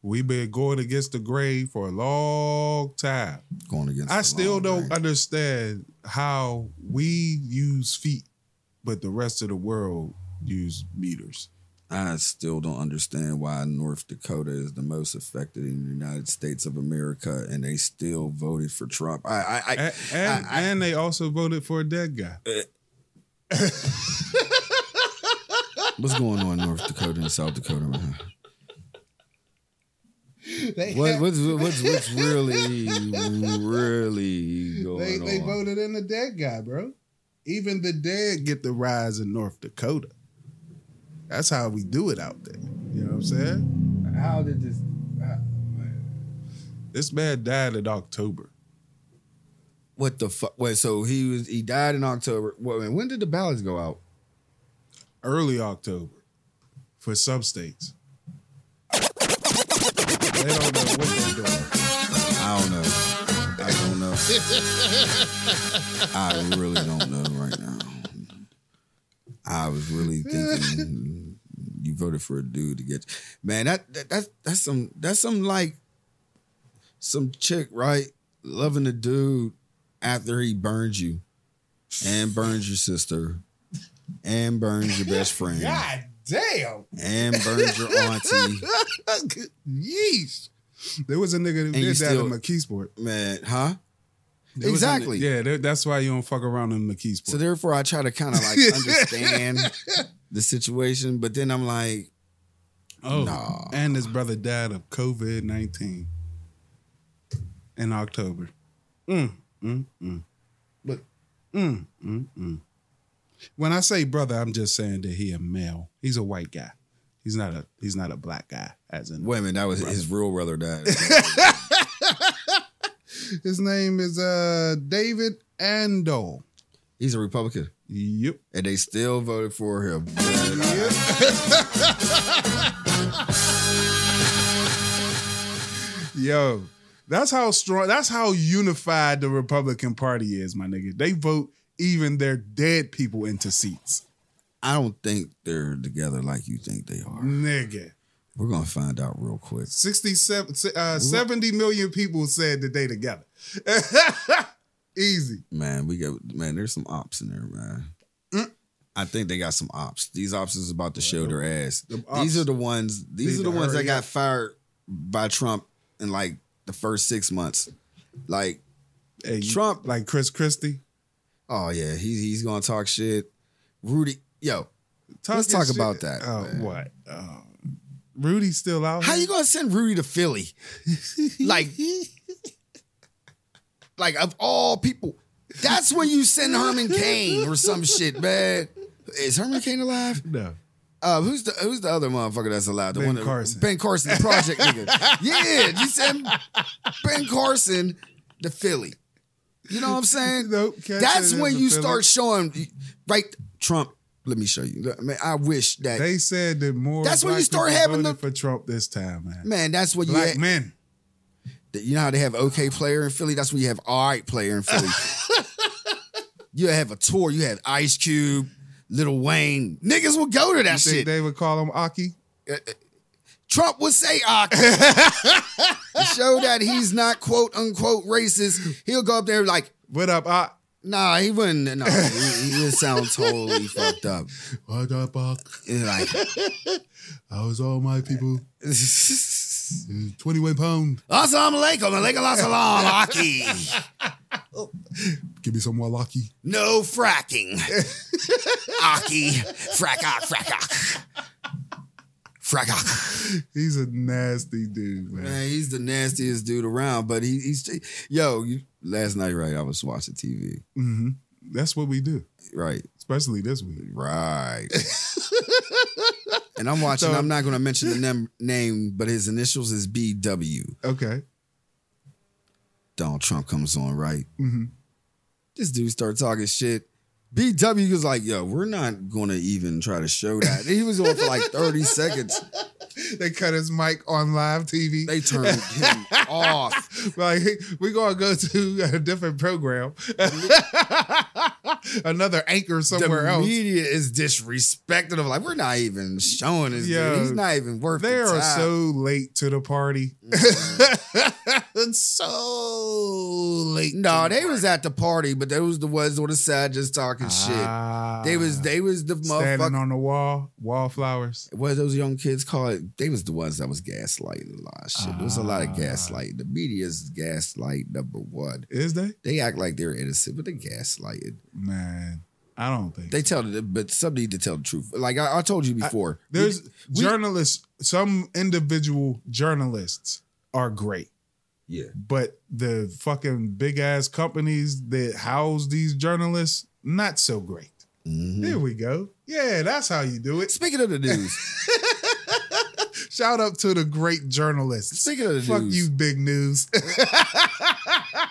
Speaker 1: We've been going against the grain for a long time.
Speaker 4: Going against.
Speaker 1: I still don't
Speaker 4: range.
Speaker 1: understand how we use feet, but the rest of the world use meters.
Speaker 4: I still don't understand why North Dakota is the most affected in the United States of America, and they still voted for Trump. I, I, I,
Speaker 1: And, and,
Speaker 4: I-
Speaker 1: and they also voted for a dead guy.
Speaker 4: Uh, what's going on in North Dakota and South Dakota, man? What, what's, what's, what's [laughs] really, really going
Speaker 1: They,
Speaker 4: on?
Speaker 1: they voted in the dead guy, bro. Even the dead get the rise in North Dakota. That's how we do it out there. You know what I'm saying?
Speaker 4: How did this?
Speaker 1: This man died in October.
Speaker 4: What the fuck? Wait, so he was he died in October. When did the ballots go out?
Speaker 1: early October for some states. They don't know what they're doing.
Speaker 4: I don't know. I don't know. I really don't know right now. I was really thinking you voted for a dude to get man. That, that that's that's some that's some like some chick right loving a dude after he burns you and burns your sister and burns your best friend [laughs]
Speaker 1: God damn.
Speaker 4: and burns your auntie. [laughs]
Speaker 1: Yeesh. There was a nigga who
Speaker 4: And
Speaker 1: did that
Speaker 4: still-
Speaker 1: in McKeesport.
Speaker 4: Man, huh?
Speaker 1: There
Speaker 4: Exactly.
Speaker 1: yeah, that's why you don't fuck around in McKeesport.
Speaker 4: So therefore, I try to kind of like [laughs] understand the situation, but then I'm like,
Speaker 1: oh,
Speaker 4: Nah.
Speaker 1: and his brother died of COVID 19 in October. Mm, mm, mm. But, mm, mm, mm. When I say brother, I'm just saying that he a male. He's a white guy. He's not a he's not a black guy, as in
Speaker 4: wait a minute, that was his real brother died. [laughs]
Speaker 1: his name is uh David Andahl.
Speaker 4: He's a Republican,
Speaker 1: Yep.
Speaker 4: and they still voted for him. [laughs]
Speaker 1: Yo, that's how strong. That's how unified the Republican Party is, my nigga. They vote even their dead people into seats,
Speaker 4: I don't think they're together like you think they are.
Speaker 1: nigga.
Speaker 4: We're gonna find out real quick.
Speaker 1: 67, uh, 70 million people said that they together. [laughs] Easy.
Speaker 4: Man, we got man. There's some ops in there, man.
Speaker 1: Mm.
Speaker 4: I think they got some ops. These ops is about to show their ass. These are the ones. These are the ones that got
Speaker 1: up.
Speaker 4: fired by Trump in like the first six months. Like,
Speaker 1: Hey,
Speaker 4: Trump-
Speaker 1: like Chris Christie.
Speaker 4: oh yeah, he's he's gonna talk shit. Rudy, yo, Let's
Speaker 1: Talking
Speaker 4: talk about that,
Speaker 1: Oh, what? Oh. Rudy's still out.
Speaker 4: how
Speaker 1: here?
Speaker 4: you gonna send Rudy to Philly? [laughs] like, like of all people, that's when you send Herman Cain or some shit, man. Is Herman Cain alive?
Speaker 1: No.
Speaker 4: Uh, who's the who's the other motherfucker that's allowed? The
Speaker 1: Ben
Speaker 4: one that,
Speaker 1: Carson.
Speaker 4: Ben Carson, the project nigga. [laughs] Yeah, you said Ben Carson the Philly. You know what I'm saying?
Speaker 1: Nope,
Speaker 4: That's when you
Speaker 1: Philly.
Speaker 4: start showing right Trump. Let me show you. Man, I wish that
Speaker 1: They said that more.
Speaker 4: That's when you start having the-
Speaker 1: for Trump this time, man.
Speaker 4: man. That's what you
Speaker 1: Black
Speaker 4: had,
Speaker 1: men.
Speaker 4: you know how they have okay player in Philly. That's when you have all right player in Philly. [laughs] you have a tour. You had Ice Cube, Lil Wayne. Niggas will go to that shit.
Speaker 1: they would call him Aki?
Speaker 4: Uh, uh, Trump would say Aki. [laughs] to show that he's not quote unquote racist, he'll go up there like,
Speaker 1: What up, Ak?
Speaker 4: nah, he wouldn't. No, he, he would sound totally [laughs] fucked up.
Speaker 1: What up, Ak?
Speaker 4: He's like,
Speaker 1: How's all my people? [laughs] 21 pound.
Speaker 4: Assalamu alaikum, alaikum assalam, Aki. [laughs]
Speaker 1: Give me some walaki.
Speaker 4: No fracking. [laughs] Aki, frack frack Frack
Speaker 1: He's a nasty dude, man.
Speaker 4: Man, he's the nastiest dude around, but he, he's yo. You, last night, right? I was watching TV.
Speaker 1: hmm That's what we do,
Speaker 4: Right,
Speaker 1: especially this week.
Speaker 4: right. [laughs] and I'm watching.
Speaker 1: So-
Speaker 4: I'm not going to mention the nem- name, but his initials is BW.
Speaker 1: Okay.
Speaker 4: Donald Trump comes on, right?
Speaker 1: Mhm.
Speaker 4: This dude started talking shit. BW was like, "Yo, we're not going to even try to show that." He was on for like 30 [laughs] seconds.
Speaker 1: They cut his mic on live TV.
Speaker 4: They turned him off. [laughs]
Speaker 1: like we're gonna go to a different program, [laughs] another anchor somewhere
Speaker 4: the
Speaker 1: else.
Speaker 4: media is disrespected. Of Like, we're not even showing this
Speaker 1: Yo,
Speaker 4: dude. He's not even worth
Speaker 1: They
Speaker 4: the
Speaker 1: are so late to the party.
Speaker 4: Mm-hmm. [laughs]
Speaker 1: so late.
Speaker 4: No,
Speaker 1: the
Speaker 4: they was at the party, but they was the ones on the side just talking
Speaker 1: Ah.
Speaker 4: shit. They was they was the
Speaker 1: standing
Speaker 4: motherfucker.
Speaker 1: on the wall, wallflowers.
Speaker 4: What those young kids call it? They was the ones that was gaslighting a lot of shit. There was a lot of
Speaker 1: Ah.
Speaker 4: gaslighting. The media's gaslight number one.
Speaker 1: Is they?
Speaker 4: They act like they're innocent, but they gaslighted.
Speaker 1: Man, I don't think.
Speaker 4: They tell it, but some need to tell the truth. Like I, I told you before,
Speaker 1: There's
Speaker 4: we-
Speaker 1: journalists. Some individual journalists are great.
Speaker 4: yeah.
Speaker 1: but the fucking big ass companies that house these journalists not so great.
Speaker 4: Mhm.
Speaker 1: There we go. Yeah, that's how you do it.
Speaker 4: Speaking of the [laughs] news,
Speaker 1: Shout out to the great journalists.
Speaker 4: speaking of the
Speaker 1: Fuck
Speaker 4: news,
Speaker 1: you, big news. [laughs]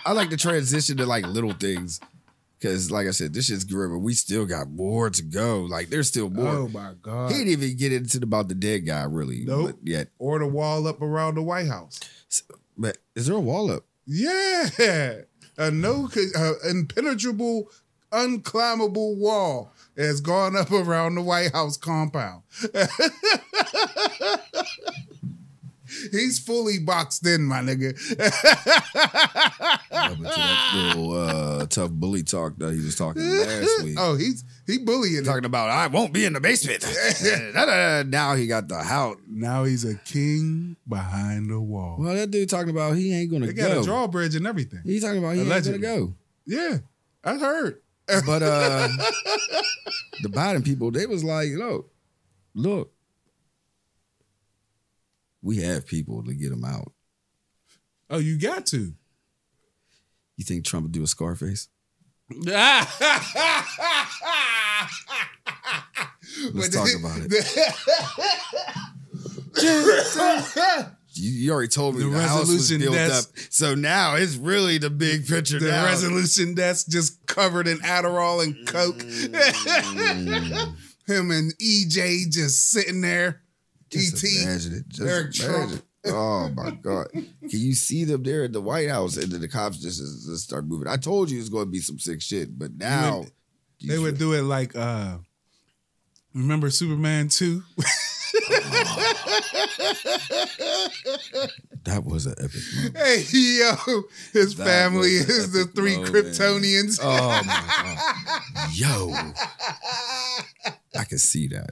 Speaker 4: I like to transition to like little things. Cause like I said, this shit's grim, but we still got more to go. Like there's still more.
Speaker 1: oh my god.
Speaker 4: He didn't even get into the, about the dead guy really.
Speaker 1: Nope.
Speaker 4: Yet.
Speaker 1: or the wall up around the White House.
Speaker 4: But is there a wall up?
Speaker 1: Yeah, a no, uh, impenetrable, unclimbable wall has gone up around the White House compound. [laughs] He's fully boxed in, my nigga.
Speaker 4: Yeah, to that little uh, tough bully talk that he was talking last week.
Speaker 1: oh, he's he bullying.
Speaker 4: Talking about I won't be in the basement. [laughs] now he got the house.
Speaker 1: Now he's a king behind the wall.
Speaker 4: Well, that dude talking about he ain't gonna go.
Speaker 1: they got
Speaker 4: go.
Speaker 1: a drawbridge and everything.
Speaker 4: He talking about he
Speaker 1: Allegedly.
Speaker 4: ain't gonna go.
Speaker 1: Yeah, I heard.
Speaker 4: But uh [laughs] the Biden people, they was like, look, look, we have people to get him out.
Speaker 1: Oh, you got to.
Speaker 4: You think Trump would do a Scarface? [laughs]
Speaker 1: Let's
Speaker 4: talk about it. [laughs] You, you already told me
Speaker 1: The
Speaker 4: the, house was
Speaker 1: resolution
Speaker 4: built
Speaker 1: desk-
Speaker 4: up, so now it's really the big picture.
Speaker 1: the
Speaker 4: now.
Speaker 1: resolution desk just covered in Adderall and Coke. [laughs]
Speaker 4: Mm.
Speaker 1: Him and EJ just sitting there.
Speaker 4: Just
Speaker 1: ET.
Speaker 4: imagine it. Just
Speaker 1: Eric
Speaker 4: imagine.
Speaker 1: Trump.
Speaker 4: Oh my God! Can you see them there at the White House, and then the cops just, just start moving? I told you it's going to be some sick shit, but now
Speaker 1: They would do it like uh remember Superman 2? [laughs] [laughs]
Speaker 4: that was an epic moment.
Speaker 1: hey yo, his
Speaker 4: That
Speaker 1: family is the three
Speaker 4: moment.
Speaker 1: Kryptonians.
Speaker 4: Oh my God, yo! I can see that.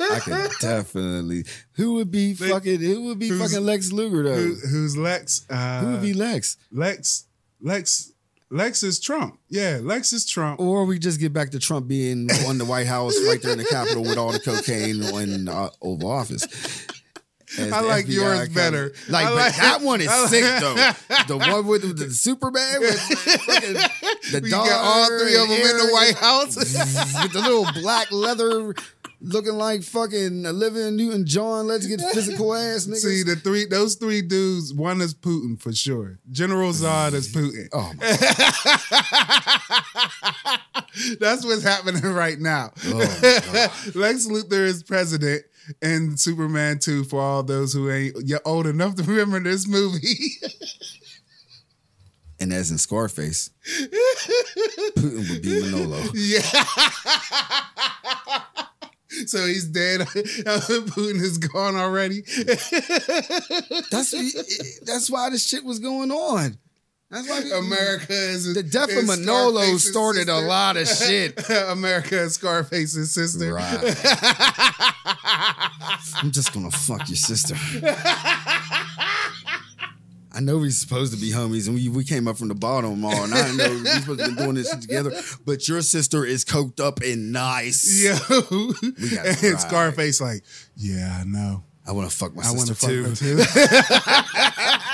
Speaker 4: I can definitely. Who would be
Speaker 1: They-
Speaker 4: fucking? Who would be fucking Lex Luthor though?
Speaker 1: Who, who's Lex? Uh,
Speaker 4: who would be Lex?
Speaker 1: Lex? Lex? Lex is Trump. Yeah, Lex is Trump.
Speaker 4: Or we just get back to Trump being on the White House right there in the Capitol with all the cocaine in uh, Oval Office. As
Speaker 1: I like
Speaker 4: FBI
Speaker 1: yours better.
Speaker 4: Like,
Speaker 1: like-
Speaker 4: that one [laughs] is
Speaker 1: like-
Speaker 4: sick though. The one with the, the Superman with fucking the [laughs] dog
Speaker 1: got all three of them in the White House. [laughs]
Speaker 4: with the little black leather looking like fucking Olivia Newton John. Let's get physical [laughs] ass niggas.
Speaker 1: See the three, those three dudes. One is Putin for sure. General Zod is Putin.
Speaker 4: oh my [laughs]
Speaker 1: That's what's happening [laughs] right now.
Speaker 4: Oh,
Speaker 1: Lex Luthor is president and Superman 2 for all those who ain't yet old enough to remember this movie.
Speaker 4: and as in Scarface, Putin would be Manolo.
Speaker 1: yeah. So he's dead. [laughs] Putin is gone already.
Speaker 4: That's [laughs] that's why this shit was going on. That's why
Speaker 1: America is
Speaker 4: The death of Manolo started a lot of shit. [laughs]
Speaker 1: America is Scarface's sister.
Speaker 4: Right. I'm just gonna fuck your sister. I know we're supposed to be homies, and we, we came up from the bottom all, and I know we're supposed to be doing this together. But your sister is coked up and nice.
Speaker 1: Yo, [laughs] and. Scarface like, yeah, I know.
Speaker 4: I want to fuck my
Speaker 1: I want
Speaker 4: sister
Speaker 1: to fuck
Speaker 4: too. [laughs] [laughs]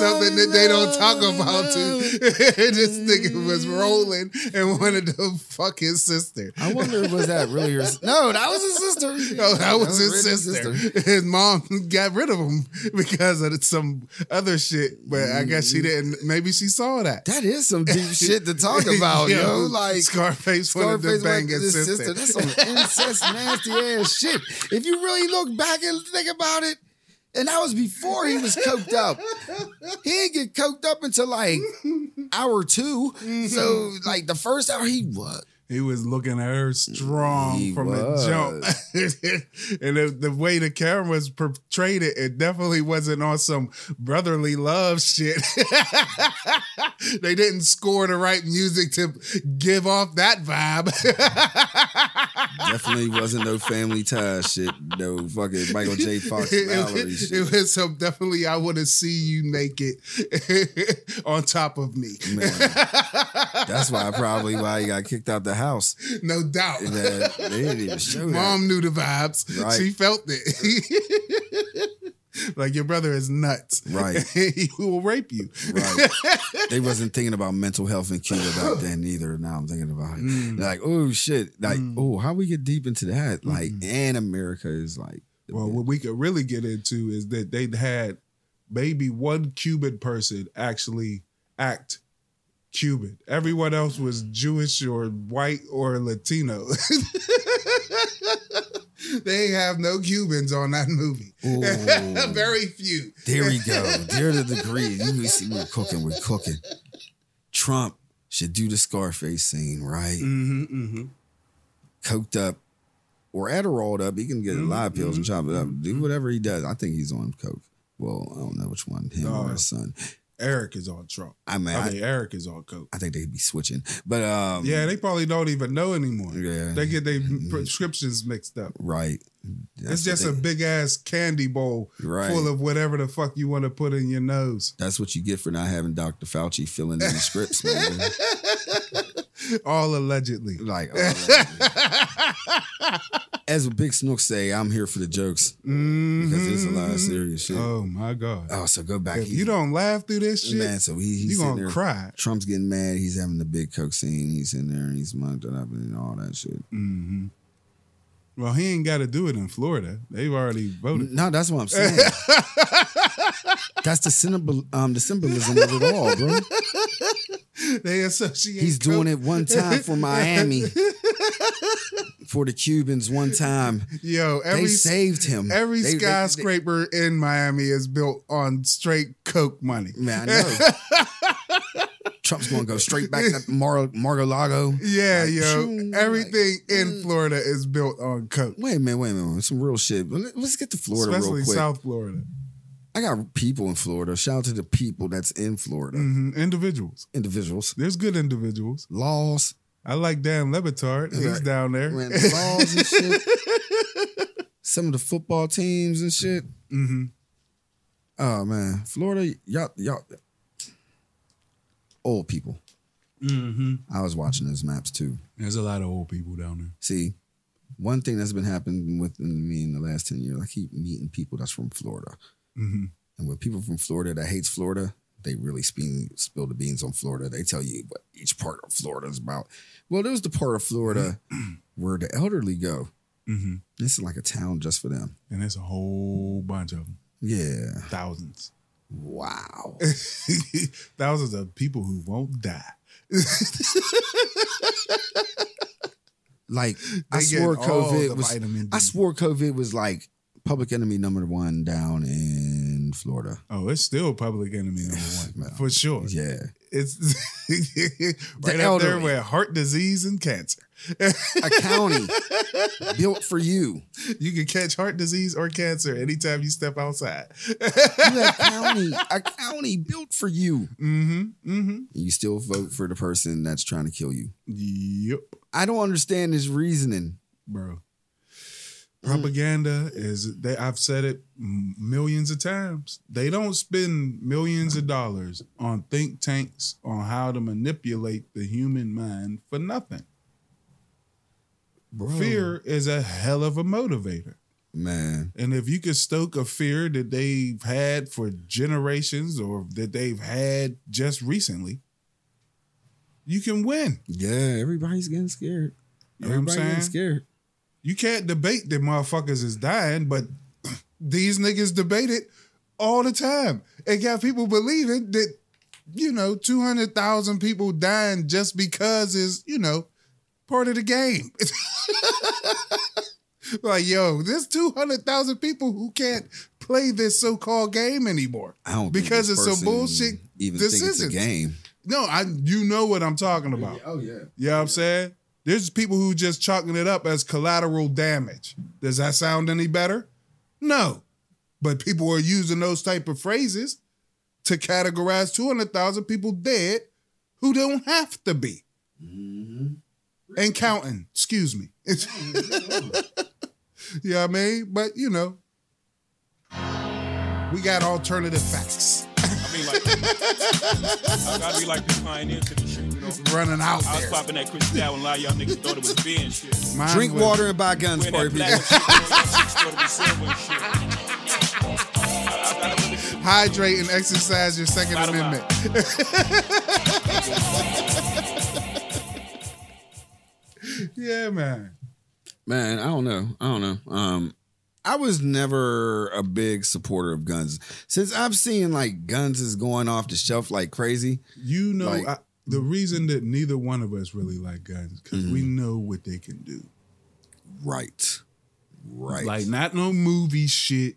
Speaker 1: her too. something that they don't talk oh, about. Too. [laughs] this nigga was rolling and wanted to fuck his sister.
Speaker 4: I wonder, was that really her? No, that was his sister. [laughs]
Speaker 1: No, that was his
Speaker 4: really
Speaker 1: sister. His mom got rid of him because of some other shit. But I guess she mm. didn't. Maybe she saw that.
Speaker 4: That is some deep [laughs] shit to talk about, yo. Like
Speaker 1: Scarface, wanted to
Speaker 4: Scarface
Speaker 1: bang
Speaker 4: went
Speaker 1: his
Speaker 4: to
Speaker 1: sister.
Speaker 4: That's some incest, nasty ass shit. If you really look back and think about it, and that was before he was coked up. He didn't get coked up until like hour two. So mm-hmm. like the first hour, he what?
Speaker 1: He was looking at her strong
Speaker 4: He
Speaker 1: from
Speaker 4: was.
Speaker 1: the jump. [laughs] and the, the way the cameras portrayed it, it definitely wasn't on some brotherly love shit. [laughs] they didn't score the right music to give off that vibe. [laughs]
Speaker 4: Definitely wasn't no family tie shit. No fucking Michael J. Fox
Speaker 1: was-
Speaker 4: shit.
Speaker 1: it was some definitely I want to see you naked on top of me.
Speaker 4: Man, that's why probably why he got kicked out the house.
Speaker 1: No doubt.
Speaker 4: And, uh, they didn't even [laughs] show that.
Speaker 1: Mom knew the vibes.
Speaker 4: Right.
Speaker 1: She felt it. [laughs] like your brother is nuts.
Speaker 4: Right. [laughs]
Speaker 1: he will rape you.
Speaker 4: Right. they wasn't thinking about mental health in Cuba back then either. Now I'm thinking about it.
Speaker 1: Mm.
Speaker 4: Like, oh shit. Like, oh, how we get deep into that? Like, and America is like
Speaker 1: Well, what we could really get into is that they'd had maybe one Cuban person actually act Cuban. Everyone else was Jewish or white or Latino. [laughs] they have no Cubans on that movie. [laughs] Very few.
Speaker 4: There we go. [laughs] There to the degree. You see, we're cooking. We're cooking. Trump should do the Scarface scene, right?
Speaker 1: Mm-hmm, mm-hmm.
Speaker 4: Coked up or Adderalled up. He can get a lot of pills and chop it up. Do whatever he does. I think he's on coke. Well, I don't know which one, him or his son.
Speaker 1: Eric is on Trump.
Speaker 4: I mean,
Speaker 1: I
Speaker 4: I,
Speaker 1: Eric is on coke.
Speaker 4: I think they'd be switching, but um,
Speaker 1: Yeah, they probably don't even know anymore.
Speaker 4: Yeah.
Speaker 1: They get their prescriptions mixed up.
Speaker 4: right.
Speaker 1: it's just
Speaker 4: what
Speaker 1: a big ass candy bowl
Speaker 4: Right.
Speaker 1: full of whatever the fuck you want to put in your nose.
Speaker 4: That's what you get for not having Dr. Fauci filling in the scripts, man. [laughs]
Speaker 1: All allegedly.
Speaker 4: like, oh, [laughs] as a Big Snook say, I'm here for the jokes because there's a lot of serious shit. Oh,
Speaker 1: my god!
Speaker 4: Oh, so go back.
Speaker 1: if
Speaker 4: He-
Speaker 1: you don't laugh through this shit,
Speaker 4: man, so he, he's
Speaker 1: you gonna
Speaker 4: there.
Speaker 1: cry.
Speaker 4: Trump's getting mad. He's having the big coke scene. He's in there and he's mugged it up and all that shit.
Speaker 1: Mm. Well, he ain't got to do it in Florida. They've already voted.
Speaker 4: No, that's what I'm saying. [laughs] that's the symbol, um, the symbolism of it all, bro. [laughs]
Speaker 1: They associate.
Speaker 4: He's doing
Speaker 1: coke-
Speaker 4: it one time for Miami, [laughs] for the Cubans one time. [laughs]
Speaker 1: Yo, every
Speaker 4: they saved him.
Speaker 1: every
Speaker 4: They- they-
Speaker 1: skyscraper in Miami is built on straight coke money.
Speaker 4: man, I know. [laughs] Trump's to go straight back to Mar- Mar-a-Lago.
Speaker 1: Yeah,
Speaker 4: Like,
Speaker 1: yo, everything
Speaker 4: like,
Speaker 1: in
Speaker 4: mm.
Speaker 1: Florida is built on coke,
Speaker 4: Wait a minute, wait a minute. Some real shit. Let- Let's get to Florida
Speaker 1: especially
Speaker 4: real quick.
Speaker 1: South Florida.
Speaker 4: I got people in Florida. Shout out to the people that's in Florida.
Speaker 1: hmm Individuals.
Speaker 4: Individuals.
Speaker 1: There's good individuals.
Speaker 4: Laws.
Speaker 1: I like Dan Le Batard. He's
Speaker 4: Right.
Speaker 1: down there.
Speaker 4: Man, laws and shit. [laughs] Some of the football teams and shit.
Speaker 1: hmm
Speaker 4: Oh man, Florida, y'all, y'all, old people.
Speaker 1: hmm
Speaker 4: I was watching those maps too.
Speaker 1: There's a lot of old people down there.
Speaker 4: See, one thing that's been happening with me in the last ten years, I keep meeting people that's from Florida,
Speaker 1: hmm
Speaker 4: and with people from Florida that hates Florida, they really spill, spill the beans on Florida. They tell you what each part of Florida is about. Well, there's the part of Florida [clears throat] where the elderly go.
Speaker 1: hmm
Speaker 4: This is like a town just for them.
Speaker 1: And there's a whole bunch of them.
Speaker 4: Yeah.
Speaker 1: Thousands.
Speaker 4: Wow. [laughs]
Speaker 1: Thousands of people who won't die.
Speaker 4: Like
Speaker 1: They
Speaker 4: I swore COVID was. I swore COVID was like public enemy number one down in Florida.
Speaker 1: Oh, it's still public enemy number [sighs] one
Speaker 4: Man.
Speaker 1: for sure.
Speaker 4: Yeah,
Speaker 1: It's [laughs] right up there with heart disease and cancer.
Speaker 4: a county built for you.
Speaker 1: You can catch heart disease or cancer anytime you step outside.
Speaker 4: You have county, a county built for you.
Speaker 1: mm-hmm. Mm-hmm.
Speaker 4: You still vote for the person that's trying to kill you.
Speaker 1: Yep,
Speaker 4: I don't understand his reasoning.
Speaker 1: bro. Propaganda is they I've said it millions of times. They don't spend millions of dollars on think tanks on how to manipulate the human mind for nothing.
Speaker 4: Bro.
Speaker 1: Fear is a hell of a motivator.
Speaker 4: Man.
Speaker 1: And if you could stoke a fear that they've had for generations or that they've had just recently, you can win.
Speaker 4: Yeah, everybody's getting scared.
Speaker 1: You know what I'm
Speaker 4: getting
Speaker 1: saying?
Speaker 4: scared.
Speaker 1: You can't debate that motherfuckers is dying, but [clears throat] these niggas debate it all the time. It got people believing that, you know, 200,000 people dying just because is, you know, part of the game. [laughs] like, yo, there's 200,000 people who can't play this so-called game anymore.
Speaker 4: I don't
Speaker 1: Because
Speaker 4: think
Speaker 1: it's some
Speaker 4: person
Speaker 1: bullshit
Speaker 4: Even think it's a game.
Speaker 1: No, I you know what I'm talking about.
Speaker 4: Oh yeah.
Speaker 1: You know what I'm saying? There's people who just chalking it up as collateral damage. Does that sound any better? No. But people are using those type of phrases to categorize 200,000 people dead who don't have to be. Mm-hmm. And counting, excuse me. [laughs] you know what I mean? But, you know, we got alternative facts
Speaker 5: I mean, like, I gotta be like the pioneer to the shit, you know.
Speaker 1: Running out
Speaker 5: I was
Speaker 1: there.
Speaker 5: popping that Cristal and a lot of y'all niggas thought it was beer and shit.
Speaker 1: Mine
Speaker 4: Drink
Speaker 1: was-
Speaker 4: water and buy guns,
Speaker 5: When
Speaker 4: party
Speaker 5: that
Speaker 4: people.
Speaker 5: shit, you know, y'all chicks thought it was silver and shit. I, I gotta really get
Speaker 1: Hydrate and exercise your Second
Speaker 5: Bottom.
Speaker 1: Amendment. [laughs] yeah, man.
Speaker 4: Man, I don't know. I don't know. Um, I was never a big supporter of guns. Since I've seen like guns is going off the shelf like crazy.
Speaker 1: You know,
Speaker 4: Like-
Speaker 1: I, the reason that neither one of us really like guns because we
Speaker 4: Mm-hmm.
Speaker 1: know what they can do.
Speaker 4: Right. Right.
Speaker 1: Like, not no movie shit.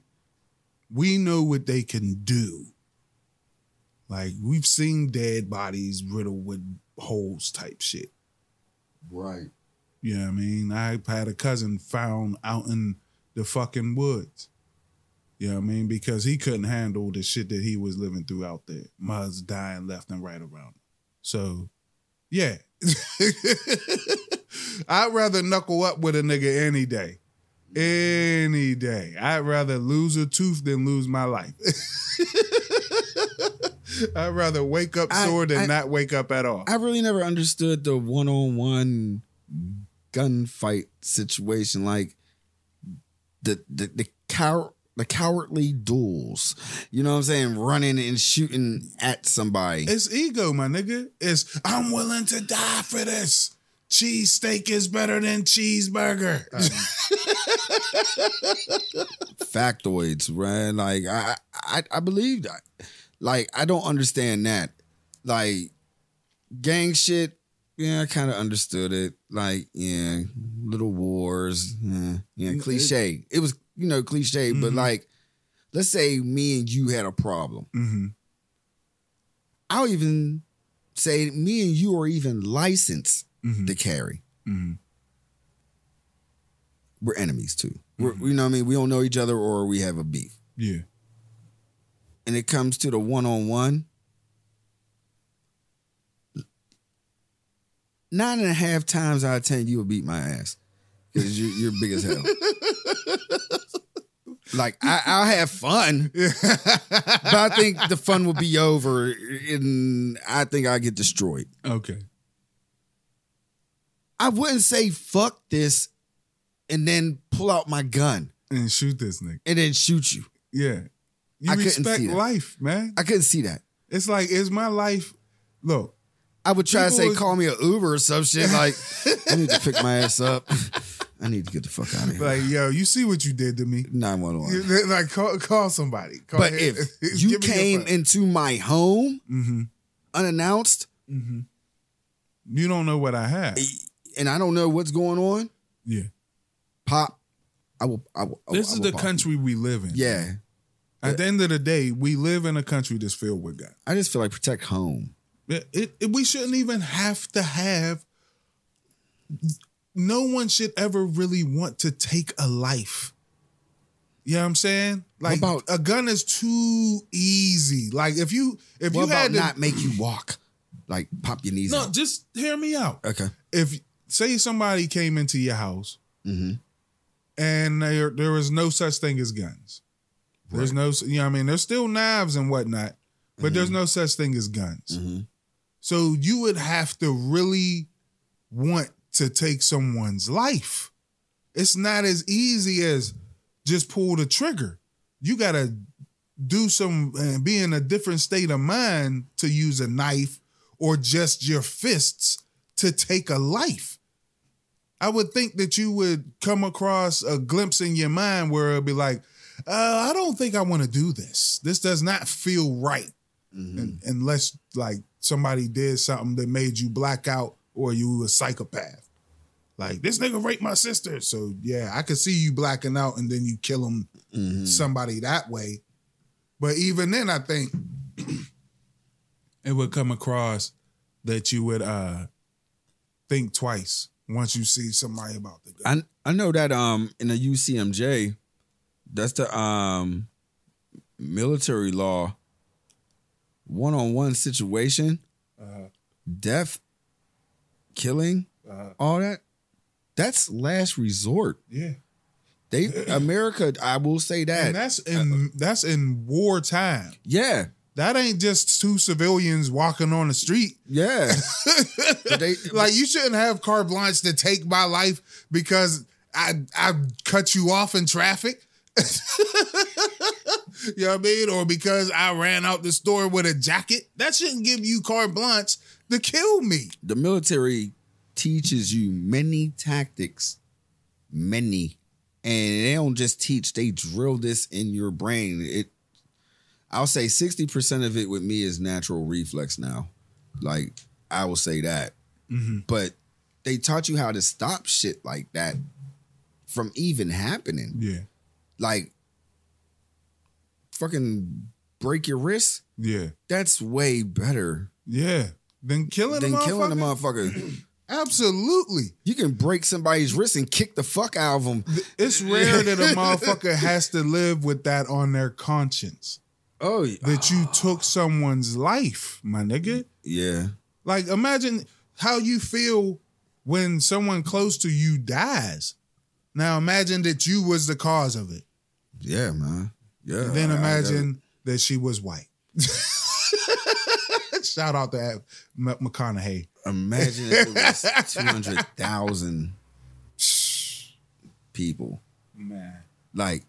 Speaker 1: We know what they can do. Like, we've seen dead bodies riddled with holes type shit.
Speaker 4: right.
Speaker 1: You know what I mean? I had a cousin found out in the fucking woods. You know what I mean? Because he couldn't handle the shit that he was living through out there. Mothers dying left and right around him. So, yeah. [laughs] I'd rather knuckle up with a nigga any day. Any day. I'd rather lose a tooth than lose my life. [laughs] I'd rather wake up
Speaker 4: I-
Speaker 1: sore than
Speaker 4: I-
Speaker 1: not wake up at all.
Speaker 4: I really never understood the one on one gunfight situation. Like the the the cow the cowardly duels. You know what I'm saying? Running and shooting at somebody.
Speaker 1: It's ego, my nigga. It's I'm willing to die for this. Cheesesteak is better than cheeseburger. [laughs]
Speaker 4: factoids, right? Like I, I, I believe that. Like I don't understand that. Like gang shit. Yeah, I kind of understood it. Like yeah, little wars. Yeah, yeah cliche. It was you know cliche, but like let's say me and you had a problem.
Speaker 1: mm-hmm.
Speaker 4: I'll even say me and you are even licensed
Speaker 1: Mhm.
Speaker 4: to carry.
Speaker 1: Mhm.
Speaker 4: We're enemies too. We're, you know what I mean? We don't know each other or we have a beef.
Speaker 1: Yeah.
Speaker 4: and it comes to the one on one, nine and a half times out of ten you will beat my ass because you're, you're big as hell. [laughs] like I, I'll have fun, [laughs] but I think the fun will be over, and I think I get destroyed.
Speaker 1: Okay.
Speaker 4: I wouldn't say fuck this, and then pull out my gun
Speaker 1: And shoot this nigga.
Speaker 4: and then shoot you.
Speaker 1: Yeah. You
Speaker 4: I
Speaker 1: respect life, man.
Speaker 4: I couldn't see that.
Speaker 1: It's like, is my life look,
Speaker 4: I would try to say, call me an Uber or some shit. Like, [laughs] I need to pick my ass up. I need to get the fuck out of here.
Speaker 1: like, yo, you see what you did to me.
Speaker 4: 911. [laughs]
Speaker 1: You- Like, call, call somebody. Call
Speaker 4: But if [laughs] you came into my home
Speaker 1: hmm
Speaker 4: unannounced
Speaker 1: you don't know what I have.
Speaker 4: and I don't know what's going on,
Speaker 1: Yeah.
Speaker 4: pop, I will. I will I will-
Speaker 1: This
Speaker 4: I
Speaker 1: is
Speaker 4: will
Speaker 1: the country we live in.
Speaker 4: Yeah.
Speaker 1: At the end of the day, we live in a country that's filled with guns.
Speaker 4: I just feel like protect home.
Speaker 1: It, it, it- we shouldn't even have to have. No one should ever really want to take a life. You know what I'm saying? Like
Speaker 4: about-
Speaker 1: a gun is too easy. Like if you if you had to
Speaker 4: not make you walk? Like pop your knees
Speaker 1: no,
Speaker 4: out.
Speaker 1: just hear me out.
Speaker 4: Okay.
Speaker 1: If say somebody came into your house
Speaker 4: Mm-hmm.
Speaker 1: and there there was no such thing as guns. There's no, you know, what I mean, there's still knives and whatnot, but there's no such thing as guns.
Speaker 4: Mhm.
Speaker 1: So you would have to really want to take someone's life. It's not as easy as just pull the trigger. You gotta do some and be in a different state of mind to use a knife or just your fists to take a life. I would think that you would come across a glimpse in your mind where it'd be like, uh, I don't think I want to do this. This does not feel right. Un- unless like somebody did something that made you black out or you a psychopath. Like this nigga raped my sister. So yeah, I could see you blacking out and then you kill him somebody that way. But even then, I think [clears throat] it would come across that you would uh think twice once you see somebody about to go.
Speaker 4: I I know that um in the UCMJ, that's the um military law one on one situation, uh death, killing, uh-huh. all that. That's last resort.
Speaker 1: yeah.
Speaker 4: They [clears throat] America, I will say that.
Speaker 1: And that's in that's in wartime.
Speaker 4: yeah,
Speaker 1: That ain't just two civilians walking on the street.
Speaker 4: yeah. [laughs] They
Speaker 1: Like you shouldn't have carte blanche to take my life because I I cut you off in traffic. [laughs] you know what I mean? Or because I ran out the store with a jacket. That shouldn't give you carte blanche to kill me.
Speaker 4: the military teaches you many tactics, many, and they don't just teach; they drill this in your brain. It, I'll say, sixty percent of it with me is natural reflex now. Like I will say that, mm-hmm. but they taught you how to stop shit like that from even happening.
Speaker 1: Yeah.
Speaker 4: Like, fucking break your wrist.
Speaker 1: Yeah.
Speaker 4: That's way better
Speaker 1: Yeah. Then killing
Speaker 4: than
Speaker 1: a
Speaker 4: killing a
Speaker 1: motherfucker? [clears throat] Absolutely.
Speaker 4: You can break somebody's wrist and kick the fuck out of them.
Speaker 1: It's rare that a motherfucker has to live with that on their conscience.
Speaker 4: Oh,
Speaker 1: That you ah. took someone's life, my nigga.
Speaker 4: yeah.
Speaker 1: Like imagine how you feel when someone close to you dies. Now imagine that you was the cause of it.
Speaker 4: Yeah, man. Yeah.
Speaker 1: And then imagine that she was white. [laughs] Shout out to McConaughey.
Speaker 4: imagine if it was [laughs] 200,000 people.
Speaker 1: Man.
Speaker 4: Like,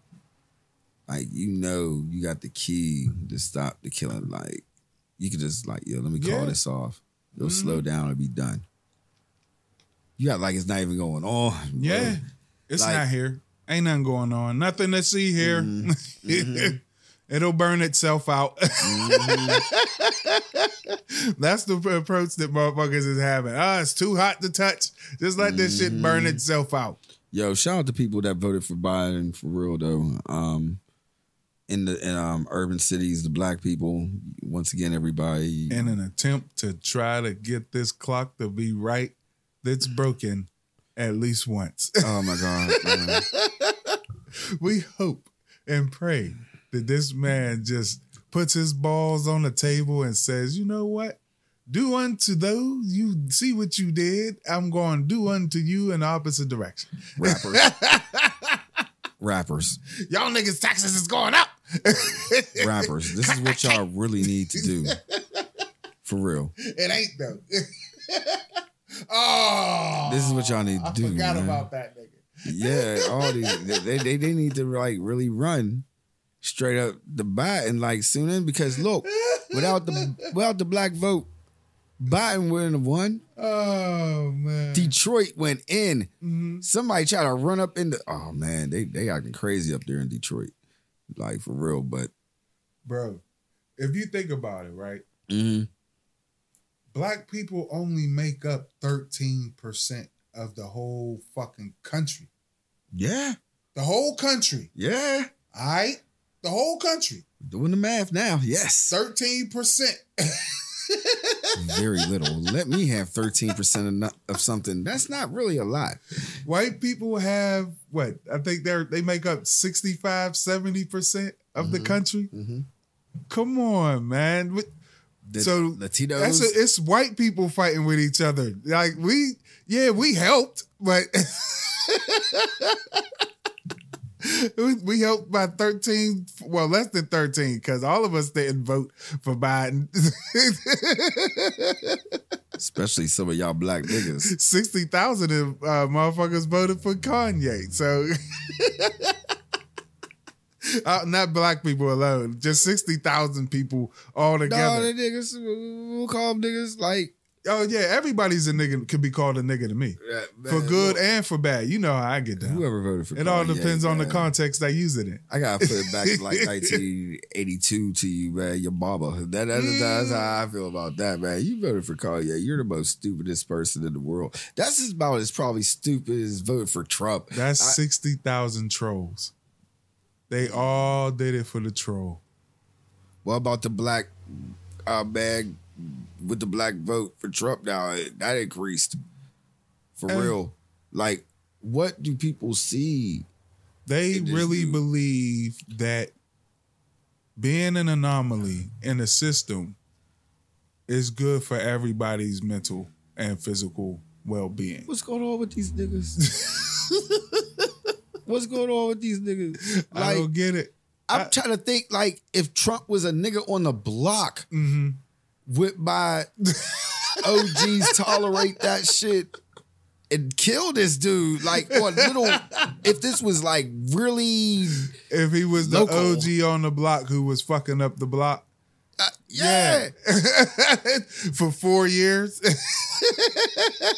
Speaker 4: like, you know, you got the key to stop the killing. Like, you could just, like, yo, let me call
Speaker 1: Yeah.
Speaker 4: this off. It'll slow down and be done. You got like it's not even going on.
Speaker 1: Yeah. It's
Speaker 4: Like-
Speaker 1: not here. Ain't nothing going on. Nothing to see here.
Speaker 4: Mm-hmm. [laughs]
Speaker 1: It'll burn itself out.
Speaker 4: Mm-hmm. [laughs]
Speaker 1: That's the approach that motherfuckers is having. Ah, it's too hot to touch. Just let this shit burn
Speaker 4: Mm-hmm.
Speaker 1: itself out.
Speaker 4: Yo, shout out to people that voted for Biden for real though. Um, in the in um urban cities, the black people. Once again, everybody.
Speaker 1: In an attempt to try to get this clock to be right, that's broken at least once.
Speaker 4: oh my god, [laughs]
Speaker 1: we hope and pray that this man just puts his balls on the table and says, you know what? Do unto those you see what you did. I'm going to do unto you in the opposite direction.
Speaker 4: rappers, [laughs] rappers,
Speaker 1: Y'all niggas' taxes is going up. [laughs]
Speaker 4: rappers. This is what y'all really need to do. For real,
Speaker 1: It ain't though. [laughs] oh,
Speaker 4: this is what y'all need to
Speaker 1: I
Speaker 4: do.
Speaker 1: forgot
Speaker 4: man.
Speaker 1: about that nigga.
Speaker 4: Yeah, all these they, they they need to like really run straight up the Biden like soon because look, without the without the black vote, Biden wouldn't have won.
Speaker 1: Oh man.
Speaker 4: Detroit went in.
Speaker 1: Mhm.
Speaker 4: Somebody tried to run up in the oh man, they they acting crazy up there in Detroit. Like for real, but
Speaker 1: Bro, if you think about it, right?
Speaker 4: mhm.
Speaker 1: black people only make up 13% of the whole fucking country.
Speaker 4: yeah,
Speaker 1: The whole country.
Speaker 4: yeah.
Speaker 1: All right? The whole country.
Speaker 4: Doing the math now. Yes.
Speaker 1: 13%. [laughs]
Speaker 4: Very little. Let me have 13% of, of something. That's not really a lot.
Speaker 1: White people have what? I think they're they make up 65, 70% of the country.
Speaker 4: Mhm.
Speaker 1: Come on, man.
Speaker 4: The
Speaker 1: So,
Speaker 4: Latinos.
Speaker 1: That's a, it's white people fighting with each other. Like we, yeah, we helped, but [laughs] we, we helped by thirteen. Well, less than thirteen, because all of us didn't vote for Biden.
Speaker 4: especially some of y'all black niggas.
Speaker 1: Sixty thousand of uh, motherfuckers voted for Kanye. So [laughs] Uh, not black people alone, just sixty thousand people all
Speaker 4: No,
Speaker 1: together.
Speaker 4: the niggas, we'll call them niggas like
Speaker 1: oh yeah, everybody's a nigga. Could be called a nigga to me for good and for bad. You know how I get down.
Speaker 4: Whoever voted for
Speaker 1: It all depends on the context I use it in.
Speaker 4: I gotta put it back to like [laughs] 1982 to you, man. Your mama. That, that's, that's how I feel about that, man. You voted for Kanye. You're the most stupidest person in the world. That's about as probably stupid as voting for Trump.
Speaker 1: That's
Speaker 4: I-
Speaker 1: sixty thousand trolls. They all did it for the troll.
Speaker 4: What about the black uh, man with the black vote for Trump now? That increased for
Speaker 1: And-
Speaker 4: real. Like, what do people see?
Speaker 1: They really believe that being an anomaly in a system is good for everybody's mental and physical well being.
Speaker 4: What's going on with these niggas? [laughs] What's going on with these niggas?
Speaker 1: I
Speaker 4: Like,
Speaker 1: don't get it.
Speaker 4: I'm
Speaker 1: I-
Speaker 4: trying to think like if Trump was a nigga on the block,
Speaker 1: Mm-hmm.
Speaker 4: Would my [laughs] OGs tolerate that shit and kill this dude? Like, or little, if this was like really,
Speaker 1: If he was the
Speaker 4: Local.
Speaker 1: OG on the block who was fucking up the block,
Speaker 4: uh, yeah, [laughs]
Speaker 1: for four years, [laughs]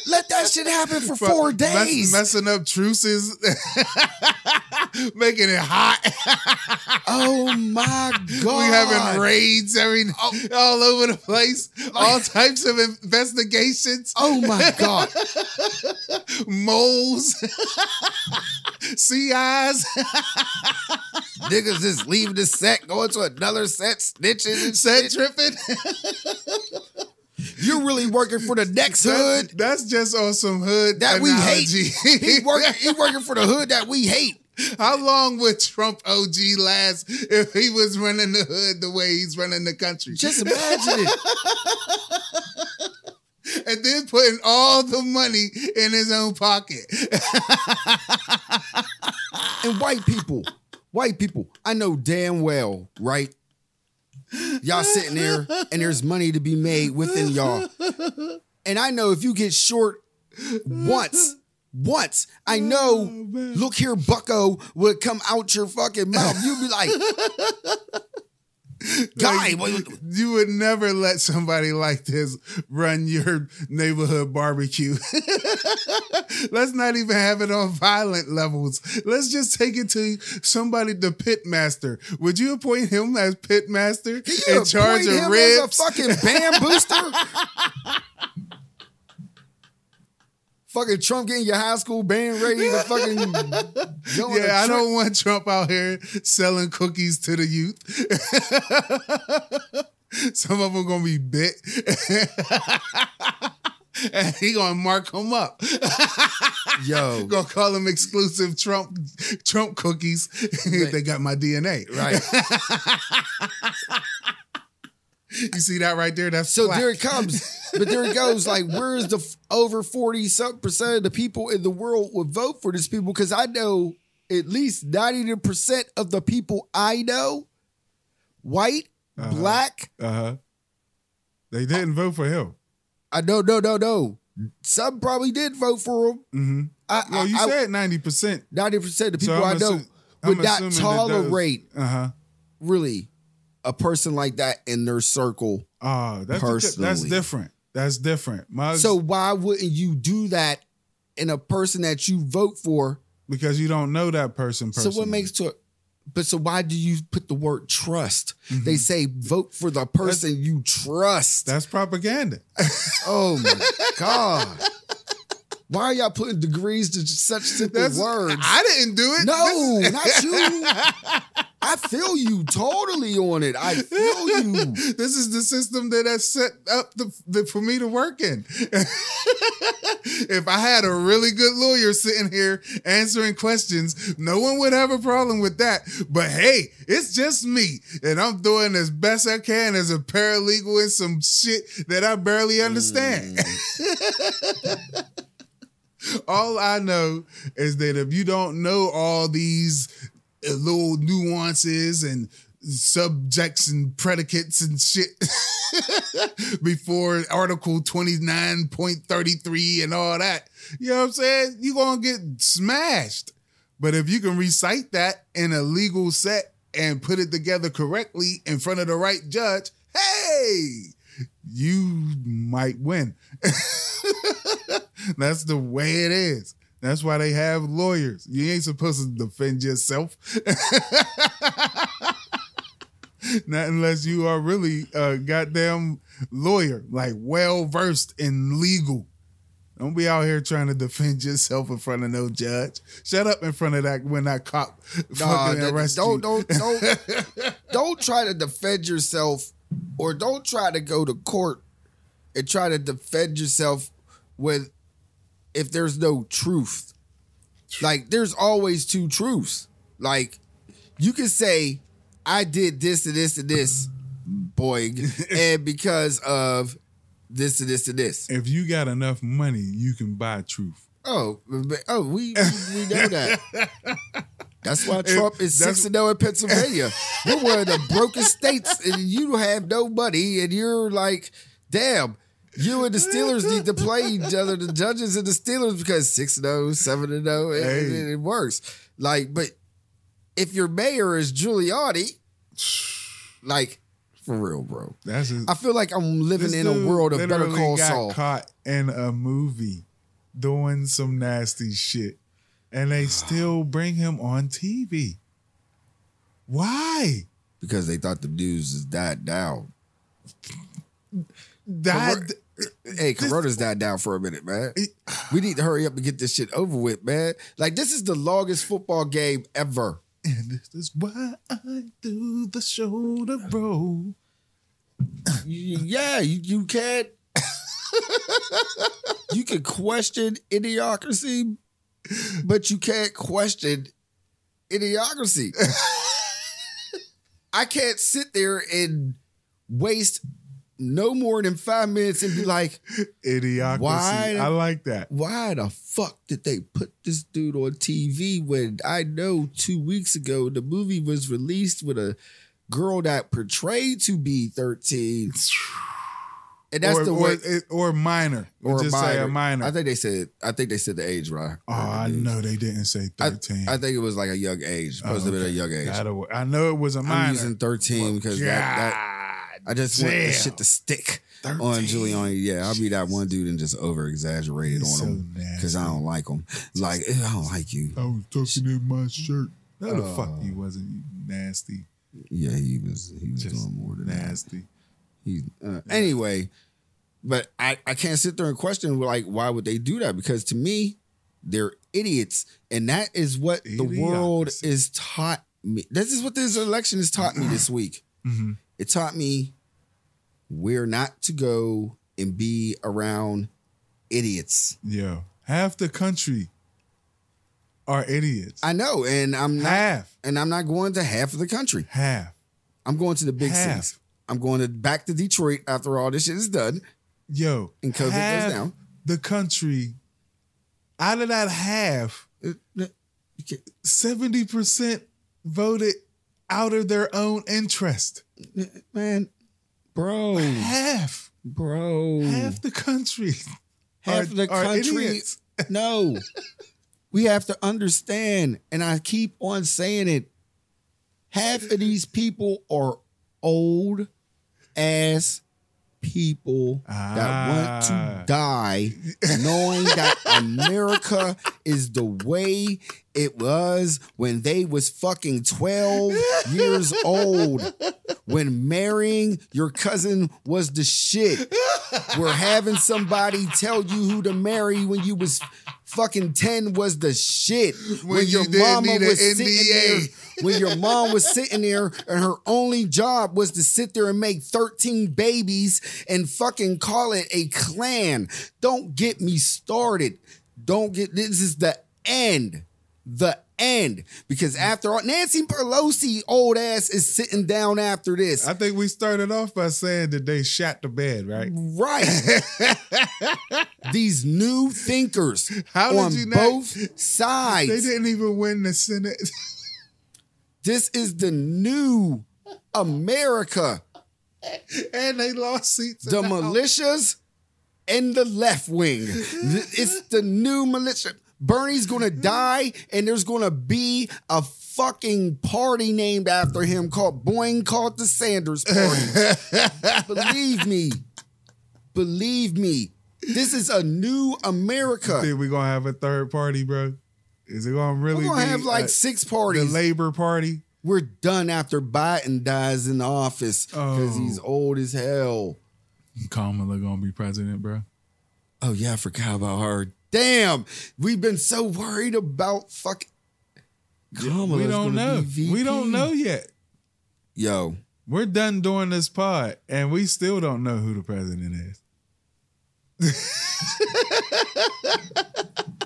Speaker 4: let that shit happen for four
Speaker 1: mess-
Speaker 4: days.
Speaker 1: messing up truces, [laughs] making it hot.
Speaker 4: oh my god, [laughs]
Speaker 1: We having raids every oh. all over the place, [laughs] all types of investigations,
Speaker 4: Oh my god,
Speaker 1: moles, CIs,
Speaker 4: niggas just leaving the set, going to another set, snitching and
Speaker 1: set
Speaker 4: shit.
Speaker 1: tripping.
Speaker 4: You're really working for the next hood.
Speaker 1: That's just on some hood
Speaker 4: that we hate.
Speaker 1: analogy.
Speaker 4: He working, he [laughs] working for the hood that we hate.
Speaker 1: How long would Trump OG last if he was running the hood the way he's running the country?
Speaker 4: Just imagine it. [laughs]
Speaker 1: and then putting all the money in his own pocket. [laughs]
Speaker 4: And white people, white people, I know damn well, right? Y'all sitting there and there's money to be made within y'all. And I know if you get short once, once, I know, oh, look here, bucko, would come out your fucking mouth. You'd be like, guy,
Speaker 1: Like, you would never let somebody like this run your neighborhood barbecue. [laughs] Let's not even have it on violent levels. Let's just take it to somebody, the pit master. Would you appoint him as pit master in charge of ribs?
Speaker 4: A fucking band booster. [laughs] fucking Trump getting your high school band ready to fucking [laughs] go on a
Speaker 1: yeah, I don't want Trump out here selling cookies to the youth. [laughs] Some of them gonna be bit. [laughs] and he gonna mark them up.
Speaker 4: Yo,
Speaker 1: gonna call them exclusive Trump Trump cookies. they got my DNA.
Speaker 4: right.
Speaker 1: You see that right there? That's
Speaker 4: So
Speaker 1: black.
Speaker 4: there it comes. But there it goes. Like, where's the f- over 40 something percent of the people in the world would vote for these people? Because I know at least 90 percent of the people I know, white, black,
Speaker 1: Uh-huh. They didn't vote for him.
Speaker 4: I know, no, no, no. Some probably did vote for him.
Speaker 1: Mm-hmm.
Speaker 4: I,
Speaker 1: Well, you
Speaker 4: I,
Speaker 1: said ninety percent.
Speaker 4: ninety percent of the people
Speaker 1: I'm
Speaker 4: I know
Speaker 1: assu- I'm
Speaker 4: would not
Speaker 1: assuming that those-
Speaker 4: tolerate
Speaker 1: Uh-huh.
Speaker 4: really a person like that in their circle.
Speaker 1: Oh, that's that's
Speaker 4: Personally.
Speaker 1: different. That's different. My,
Speaker 4: So why wouldn't you do that in a person that you vote for?
Speaker 1: because you don't know that person personally.
Speaker 4: So what makes to but so why do you put the word trust?
Speaker 1: Mm-hmm.
Speaker 4: They say vote for the person you trust.
Speaker 1: that's propaganda? [laughs]
Speaker 4: oh my god. Why are y'all putting degrees to such simple
Speaker 1: That's
Speaker 4: words?
Speaker 1: I didn't do it.
Speaker 4: No, not you. [laughs] I feel you totally on it. I feel you. [laughs]
Speaker 1: This is the system that has set up the, the, for me to work in. [laughs] if I had a really good lawyer sitting here answering questions, no one would have a problem with that. But hey, it's just me, and I'm doing as best I can as a paralegal in some shit that I barely understand. Mm. All I know is that if you don't know all these uh, little nuances and subjects and predicates and shit [laughs] before Article 29.33 and all that, you know what I'm saying? You're to get smashed. But if you can recite that in a legal set and put it together correctly in front of the right judge, hey, you might win. [laughs] That's the way it is. That's why they have lawyers. You ain't supposed to defend yourself. [laughs] Not unless you are really a goddamn lawyer, like well versed in legal. Don't be out here trying to defend yourself in front of no judge. Shut up in front of that when that cop
Speaker 4: Nah, [laughs]
Speaker 1: fucking
Speaker 4: that-
Speaker 1: arrest
Speaker 4: don't
Speaker 1: you.
Speaker 4: don't don't [laughs] don't try to defend yourself or don't try to go to court and try to defend yourself with if there's no truth. Like there's always two truths. Like you can say I did this and this and this, boy, [laughs] and because of this and this and this.
Speaker 1: If you got enough money, you can buy truth.
Speaker 4: Oh, but- oh, we we, know that. [laughs] That's why Trump is six and zero in Pennsylvania. We're one of the brokest states, and you have no money, and you're like, damn. You and the Steelers need to play each other, the judges and the Steelers, because six and 0, 7 and 0, it, it, works. Like, but if your mayor is Giuliani, like, for real, bro.
Speaker 1: That's just,
Speaker 4: I feel like I'm living in a world of Better Call
Speaker 1: got
Speaker 4: Saul.
Speaker 1: Caught in a movie doing some nasty shit, and they still bring him on TV. Why?
Speaker 4: because they thought the news is died down.
Speaker 1: That
Speaker 4: Hey, Corona's died down for a minute, man. We need to hurry up and get this shit over with, man. Like this is the longest football game ever.
Speaker 1: and this is why I do the shoulder roll.
Speaker 4: Yeah, you, you can't. you can question idiocracy, but you can't question idiocracy. [laughs] I can't sit there and waste no more than five minutes and be like, [laughs]
Speaker 1: Idiocracy.
Speaker 4: Why-
Speaker 1: I like that.
Speaker 4: why the fuck did they put this dude on TV when I know two weeks ago the movie was released with a girl that portrayed to be 13? And that's
Speaker 1: or,
Speaker 4: the
Speaker 1: or,
Speaker 4: way
Speaker 1: it- or minor. Or just say a minor.
Speaker 4: I think they said I think they said the age right.
Speaker 1: oh, I know they didn't say 13.
Speaker 4: I think it was like a young age. Supposed to oh, be a young age.
Speaker 1: I know it was a minor.
Speaker 4: I'm using 13 because that, that I just want
Speaker 1: damn.
Speaker 4: this shit to stick
Speaker 1: 13.
Speaker 4: on Giuliani. Yeah, I'll be that one dude and just over exaggerated on
Speaker 1: so
Speaker 4: him because I don't like him. Like I don't like you.
Speaker 1: I was tucking in my shirt. No, the
Speaker 4: Oh.
Speaker 1: fuck you wasn't you nasty.
Speaker 4: Yeah, he was he was
Speaker 1: Just
Speaker 4: doing more than that.
Speaker 1: nasty.
Speaker 4: He, uh, anyway, but I, I can't sit there and question like why would they do that? Because to me, they're idiots, and that is what the world
Speaker 1: Idiocracy.
Speaker 4: is taught me. This is what this election has taught me this week.
Speaker 1: Mhm.
Speaker 4: It taught me where not to go and be around idiots.
Speaker 1: Yeah. Half the country are idiots.
Speaker 4: I know, and I'm not,
Speaker 1: Half.
Speaker 4: and I'm not going to half of the country.
Speaker 1: Half.
Speaker 4: I'm going to the big
Speaker 1: Half.
Speaker 4: cities. I'm going to back to Detroit after all this shit is done.
Speaker 1: Yo.
Speaker 4: And COVID goes down.
Speaker 1: The country, out of that half,
Speaker 4: Uh, uh, can't-
Speaker 1: 70% voted out of their own interest.
Speaker 4: Man, bro,
Speaker 1: Half.
Speaker 4: bro,
Speaker 1: Half the country.
Speaker 4: half
Speaker 1: are-
Speaker 4: the country. No, [laughs] we have to understand, and I keep on saying it. Half of these people are old ass people that want
Speaker 1: Ah.
Speaker 4: to die, knowing that [laughs] America is the way it was when they was fucking 12 years old. When marrying your cousin was the shit. We're having somebody tell you who to marry when you was fucking 10 was the shit.
Speaker 1: When you didn't need an
Speaker 4: was sitting there, when your mom was sitting there and her only job was to sit there and make 13 babies and fucking call it a clan. Don't get me started. Don't get this is the end. The end. Because after all, Nancy Pelosi old ass is sitting down after this.
Speaker 1: I think we started off by saying that they shot the bed, right?
Speaker 4: Right. [laughs] These new thinkers
Speaker 1: How did
Speaker 4: on
Speaker 1: you not-
Speaker 4: both sides.
Speaker 1: They didn't even win the Senate. [laughs]
Speaker 4: This is the new America.
Speaker 1: and they lost seats.
Speaker 4: The
Speaker 1: House.
Speaker 4: militias and the left wing. It's the new militia. Bernie's gonna die, and there's gonna be a fucking party named after him called Boing called the Sanders Party. [laughs] Believe me. Believe me. This is a new America.
Speaker 1: Think we gonna have a third party, bro? Is it gonna really
Speaker 4: We're gonna
Speaker 1: be
Speaker 4: have like
Speaker 1: uh,
Speaker 4: six
Speaker 1: the
Speaker 4: parties.
Speaker 1: Labor Party?
Speaker 4: We're done after Biden dies in the office because
Speaker 1: Oh.
Speaker 4: he's old as hell.
Speaker 1: Kamala gonna be president, bro.
Speaker 4: Oh yeah, I forgot about her. Damn, we've been so worried about fuck. Kamala's
Speaker 1: we don't know.
Speaker 4: be
Speaker 1: We don't know yet.
Speaker 4: Yo,
Speaker 1: We're done doing this pod, and we still don't know who the president is. [laughs]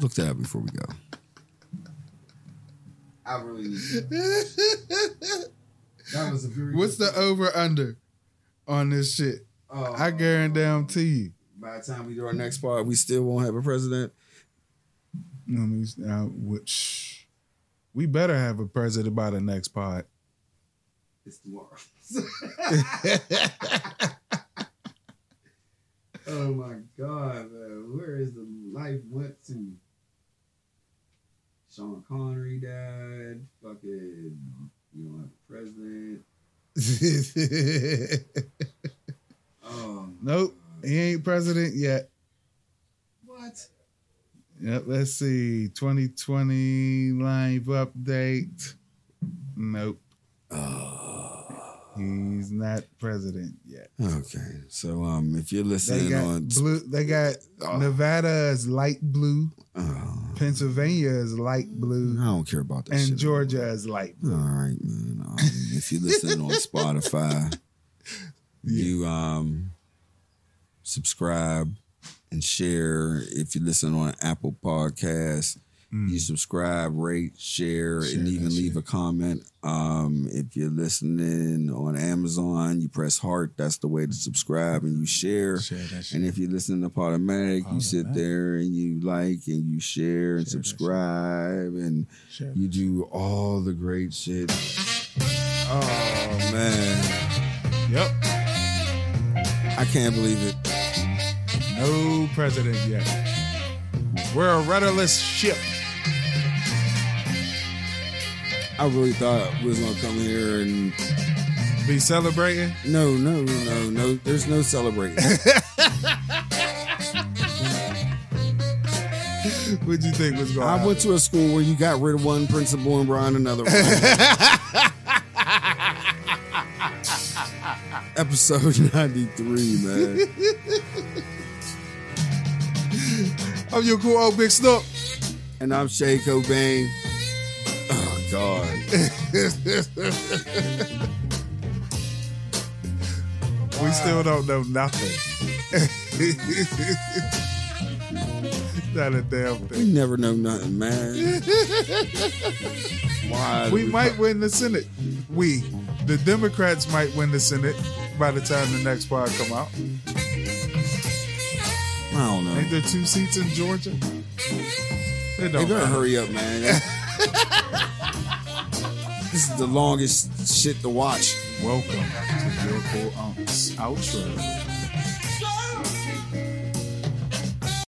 Speaker 4: look that up before we go. I really. need [laughs] that was a very.
Speaker 1: What's the over under on this shit?
Speaker 4: Oh,
Speaker 1: I guarantee you.
Speaker 4: By the time we do our next part, we still won't have a president.
Speaker 1: Let me. Uh, which we better have a president by the next part.
Speaker 4: It's tomorrow. [laughs] oh my god, man. Where is the life went to? Sean Connery died. Fucking we don't have a president. [laughs] Oh
Speaker 1: nope, he ain't president yet.
Speaker 4: what?
Speaker 1: Yep, let's see. 2020 live update. Nope. Oh. He's not president yet.
Speaker 4: Okay. So um if you're listening They
Speaker 1: got
Speaker 4: on
Speaker 1: blue. They got
Speaker 4: Oh.
Speaker 1: Nevada is light blue.
Speaker 4: oh,
Speaker 1: Pennsylvania is light blue.
Speaker 4: I don't care about that
Speaker 1: and
Speaker 4: shit.
Speaker 1: Georgia is light
Speaker 4: All
Speaker 1: blue.
Speaker 4: right, man. Um, if you're listening on [laughs] Spotify, you um subscribe and share. If you're listening on Apple Podcasts, you subscribe, rate, share,
Speaker 1: Share
Speaker 4: and even leave
Speaker 1: shit.
Speaker 4: a comment. Um, if you're listening on Amazon, you press heart. That's the way to subscribe and you share.
Speaker 1: Share.
Speaker 4: And if you're listening to Podomatic, you sit there and you like and you share and
Speaker 1: Share
Speaker 4: subscribe and you do all the great shit. Oh man,
Speaker 1: Yep.
Speaker 4: I can't believe it.
Speaker 1: No president yet. We're a rudderless ship.
Speaker 4: I really thought we was gonna come here and
Speaker 1: Be celebrating.
Speaker 4: no, no, no, no. There's no celebrating. [laughs]
Speaker 1: What'd you think was going on?
Speaker 4: I
Speaker 1: on?
Speaker 4: went to a school where you got rid of one principal and brought in another one. [laughs] Episode 93, man. [laughs]
Speaker 1: I'm your cool old big snook.
Speaker 4: And I'm Shay Cobain. Oh, God. [laughs]
Speaker 1: We still don't know nothing. [laughs] Not a damn thing.
Speaker 4: We never know nothing, man. [laughs] Why?
Speaker 1: We might win the Senate. We, the Democrats, might win the Senate by the time the next pod come out.
Speaker 4: I don't know.
Speaker 1: Ain't there two seats in Georgia?
Speaker 4: They
Speaker 1: don't
Speaker 4: better hurry up, man. [laughs] this is the longest shit to watch.
Speaker 1: Welcome to your cool aunts outro.